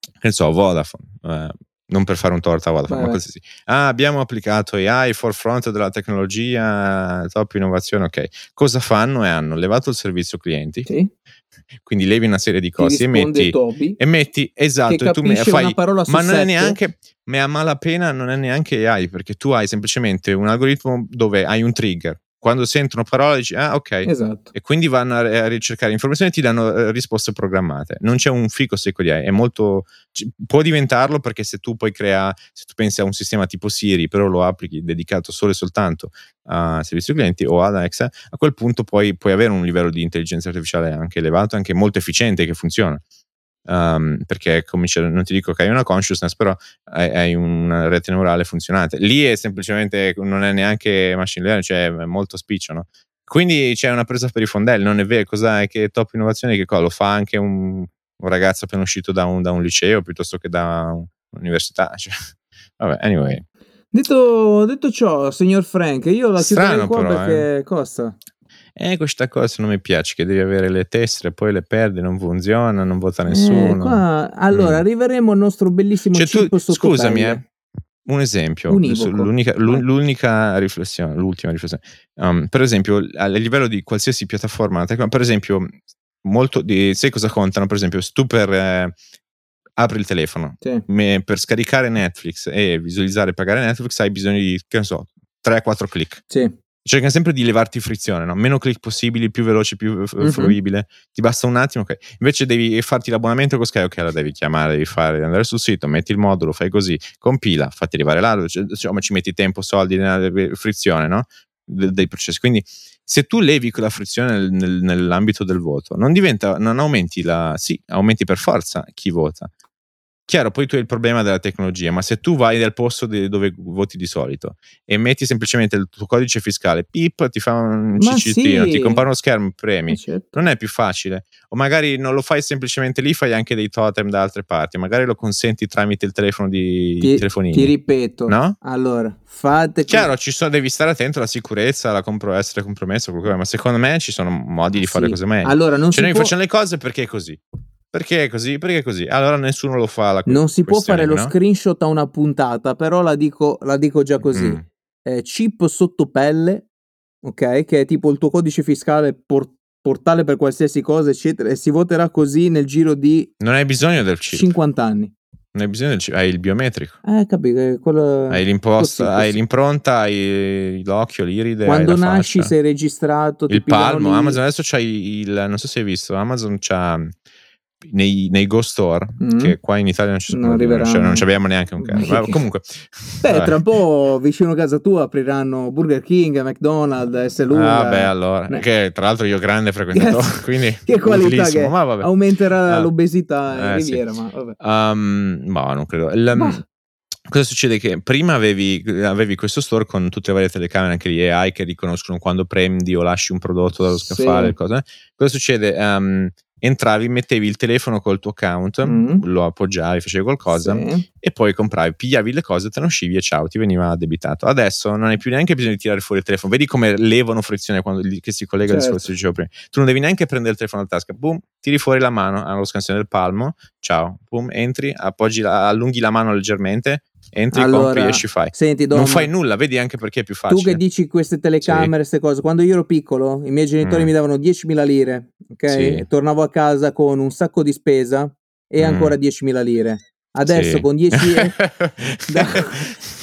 che ne so Vodafone uh, non per fare un torto a Vodafone, ma qualsiasi. Ah, abbiamo applicato AI, forefront della tecnologia, top innovazione, ok. Cosa fanno? E hanno levato il servizio clienti. Sì. Quindi levi una serie di costi e metti, Toby, e metti esatto, e tu mi fai ma non è neanche ma a malapena non è neanche AI perché tu hai semplicemente un algoritmo dove hai un trigger quando sentono parole dici ah ok. Esatto. e quindi vanno a, a ricercare informazioni e ti danno uh, risposte programmate. Non c'è un fico secco di AI è molto può diventarlo perché se tu poi crea se tu pensi a un sistema tipo Siri però lo applichi dedicato solo e soltanto a servizi clienti o ad Alexa a quel punto poi puoi avere un livello di intelligenza artificiale anche elevato anche molto efficiente che funziona um, perché comincia, non ti dico che hai una consciousness, però hai, hai, una rete neurale funzionante. Lì è semplicemente, non è neanche machine learning, cioè è molto spiccio, no? Quindi c'è una presa per i fondelli, non è vero, cos'è che top innovazione che cosa? Lo fa anche un, un ragazzo appena uscito da un, da un, liceo piuttosto che da un'università. Cioè, vabbè, anyway. Detto, detto, ciò, signor Frank, io la chiuderei qua però, perché eh. costa eh, questa cosa non mi piace, che devi avere le tessere, poi le perdi, non funziona, non vota nessuno. Eh, qua, allora, mm. arriveremo al nostro bellissimo cioè, tu, Scusami, eh, un esempio, l'unica, l'unica, riflessione, l'ultima riflessione. Um, per esempio, a livello di qualsiasi piattaforma, per esempio, molto di, sai cosa contano? Per esempio, se tu per eh, apri il telefono Sì. me- per scaricare Netflix e visualizzare e pagare Netflix hai bisogno di, che ne so, 3-4 click. Sì. Cercano sempre di levarti frizione, no? meno click possibili, più veloce, più f- Mhm. fruibile. Ti basta un attimo, ok. Invece devi farti l'abbonamento con Sky, ok, la devi chiamare, devi fare, andare sul sito, metti il modulo, fai così, compila, fatti arrivare là, cioè, insomma ci metti tempo, soldi, nella frizione, no? De- dei processi. Quindi se tu levi quella frizione nel- nel- nell'ambito del voto, non diventa, non aumenti la, sì, aumenti per forza chi vota. Chiaro, poi tu hai il problema della tecnologia, ma se tu vai nel posto dove voti di solito e metti semplicemente il tuo codice fiscale, pip, ti fa un Ma sì. ti compare uno schermo, premi. Eh, certo. Non è più facile. O magari non lo fai semplicemente lì, fai anche dei totem da altre parti. Magari lo consenti tramite il telefono di Ti, telefonini. ti ripeto. No? Allora, fate Chiaro, ci sono, devi stare attento alla sicurezza, alla compro- essere compromesso, ma secondo me ci sono modi di fare Sì. cose meglio. Allora, non cioè, noi può- facciamo le cose perché è così. Perché è così? Perché è così. Allora nessuno lo fa. La Non si può fare lo no? screenshot a una puntata, però la dico, la dico già così. Mm. Eh, chip sotto pelle, ok? Che è tipo il tuo codice fiscale por- portale per qualsiasi cosa, eccetera, e si voterà così nel giro di Non hai bisogno del chip. 50 anni. Non hai bisogno del chip. Hai il biometrico. Eh, capi, che quello... Hai l'imposta, così, hai così. l'impronta, hai l'occhio, l'iride. Quando hai nasci faccia. sei registrato, il palmo. Amazon adesso c'hai il. Non so se hai visto. Amazon c'ha. Nei, nei Go Store, Mm. che qua in Italia non ci sono, Non cioè non ci abbiamo neanche un cazzo. Ma comunque, Beh, vabbè. tra un po' vicino a casa tua apriranno Burger King, McDonald's, S. Lunga. Ah, beh, allora, Eh. che tra l'altro io grande frequentatore, quindi Che qualità che ma vabbè. aumenterà Ah. l'obesità in Eh, sì. Riviera, ma vabbè. Um, ma non credo. Il- Ma- Cosa succede? Che prima avevi, avevi questo store con tutte le varie telecamere, anche gli AI che riconoscono quando prendi o lasci un prodotto dallo Sì. scaffale. Cosa, cosa succede? Um, entravi, mettevi il telefono col tuo account, Mm. lo appoggiavi, facevi qualcosa Sì. e poi compravi, pigliavi le cose, te ne uscivi e ciao, ti veniva addebitato. Adesso non hai più neanche bisogno di tirare fuori il telefono. Vedi come levano frizione quando che si collega al Certo. discorso che dicevo prima. Tu non devi neanche prendere il telefono dalla tasca, boom, tiri fuori la mano allo scansione del palmo, ciao, boom, entri, appoggi la- allunghi la mano leggermente, entri, Allora, compri, esci, fai. Senti, Dom, non fai nulla, vedi anche perché è più tu facile. che dici queste telecamere, queste cose, quando io ero piccolo, i miei genitori Mm. mi davano 10.000 lire, ok? Sì. Tornavo a casa con un sacco di spesa e Mm. ancora 10.000 lire. Adesso Sì. con 10 da,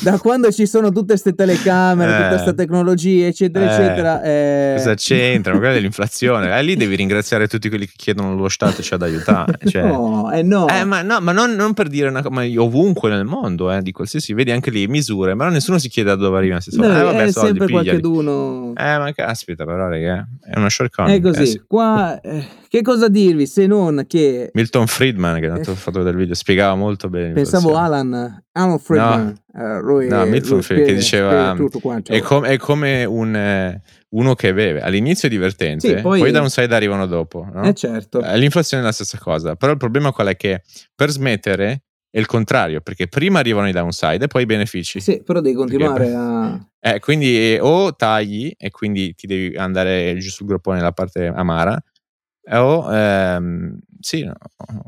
da quando ci sono tutte queste telecamere, tutta Eh. questa tecnologia, eccetera, Eh. eccetera. eh, Cosa c'entra? Magari dell'inflazione. Eh, lì devi ringraziare tutti quelli che chiedono lo Stato ci ad aiutare. Cioè, No, eh no. Eh, ma, no, ma non, non per dire una cosa, ma ovunque nel mondo, eh, di qualsiasi, vedi anche lì misure, ma nessuno si chiede da dove arrivano questi soldi. Dai, Eh, vabbè, è soldi, sempre qualcheduno. Eh, ma caspita, però, raga, è una È shortcoming. così. Eh, sì. Qua, eh, che cosa dirvi se non che Milton Friedman, che ha fatto vedere il video, spiegava molto bene. pensavo. Alan, Alan Friedman, eh, lui, No, lui Friedman, che spiega- diceva, spiega. È, com- è come un, eh, uno che beve. All'inizio è divertente, Sì, poi- poi, da un side arrivano dopo. no? Eh certo. Eh, L'inflazione è la stessa cosa, però il problema qual è che per smettere è il contrario, perché prima arrivano i downside e poi i benefici. Sì, però devi continuare a... Eh, quindi o tagli e quindi ti devi andare giù sul groppone nella parte amara, o ehm, sì, no,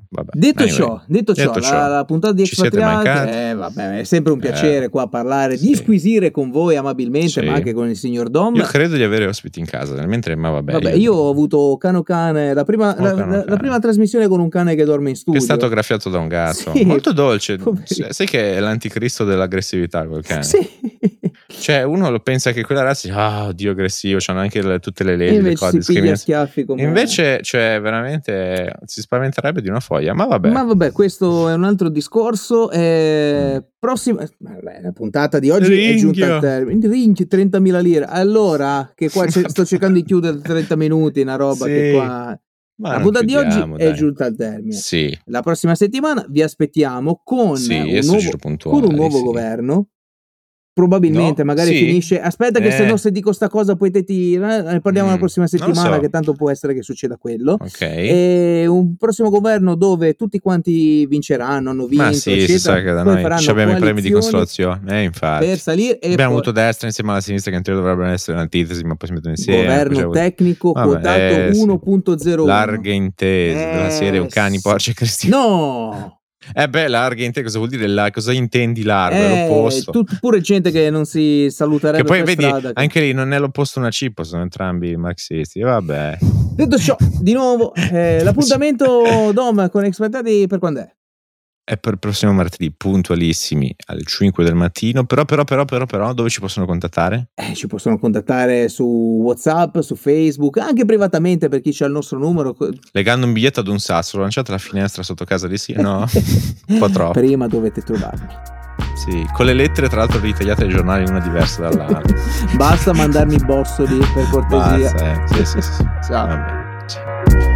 vabbè. Detto Anyway, ciò, detto, ciò, detto la, ciò, la puntata di Expatriati, eh, vabbè, è sempre un piacere Eh, qua parlare, sì. disquisire con voi amabilmente, Sì. ma anche con il signor Dom. Io credo di avere ospiti in casa, mentre ma vabbè. Vabbè, io ho avuto Cano Cane, la prima, Oh, la, Cano la- la Cane. prima trasmissione con un cane che dorme in che studio. è stato graffiato da un gatto, Sì. molto dolce. Poverino. Sai che è l'anticristo dell'aggressività quel cane. Sì. Cioè, uno lo pensa che quella razza, ah, Dio aggressivo, c'hanno anche le- tutte le leggi, le cose, schiaffi come... Invece, cioè, veramente si spaventerebbe di una foglia, ma vabbè. Ma vabbè, questo è un altro discorso. Eh, prossima, vabbè, la puntata di oggi è giunta Ringhio. al termine. Ringhio, 30.000 lire. Allora, che qua sto cercando di chiudere 30 minuti, una roba Sì. che qua. Ma la puntata di oggi chiudiamo, è dai. giunta al termine. Sì, La prossima settimana vi aspettiamo con, sì, un, nuovo, con un nuovo sì. governo. Probabilmente, No, magari sì. finisce. Aspetta, che se Eh. no, se dico sta cosa, poi te ti. eh, Ne parliamo la Mm, prossima non lo settimana, so. che tanto può essere che succeda quello. Ok. E un prossimo governo dove tutti quanti vinceranno, hanno vinto, Ma sì, si eccetera. sa che da noi abbiamo i premi di consolazione. Eh, infatti. per salire e Abbiamo poi avuto destra insieme alla sinistra che in teoria dovrebbero essere un'antitesi, ma poi si mettono insieme. governo tecnico Vabbè, quotato eh, sì. 1.01. Larghe intese della Eh, serie o cani, sì. porci e cristiani. No! Eh beh, larghe intese, cosa vuol dire? La, cosa intendi largo? è Eh, l'opposto. tut- pure gente che non si saluterebbe Che poi vedi, strada. che- anche lì non è l'opposto una cippo, sono entrambi marxisti. Vabbè. Detto ciò, di nuovo, eh, l'appuntamento Dom con Expectati per quando è? È per il prossimo martedì, puntualissimi alle 5 del mattino. Però, però, però, però, però, dove ci possono contattare? Eh, ci possono contattare su WhatsApp, su Facebook, anche privatamente per chi c'ha il nostro numero. Legando un biglietto ad un sasso, lanciate alla finestra sotto casa di sì, no? un po' troppo. Prima dovete trovarmi. Sì, con le lettere tra l'altro ritagliate ai giornali una diversa dall'altra. Basta mandarmi i bossoli per cortesia. Basta, eh. sì, sì, sì. Ciao. Vabbè.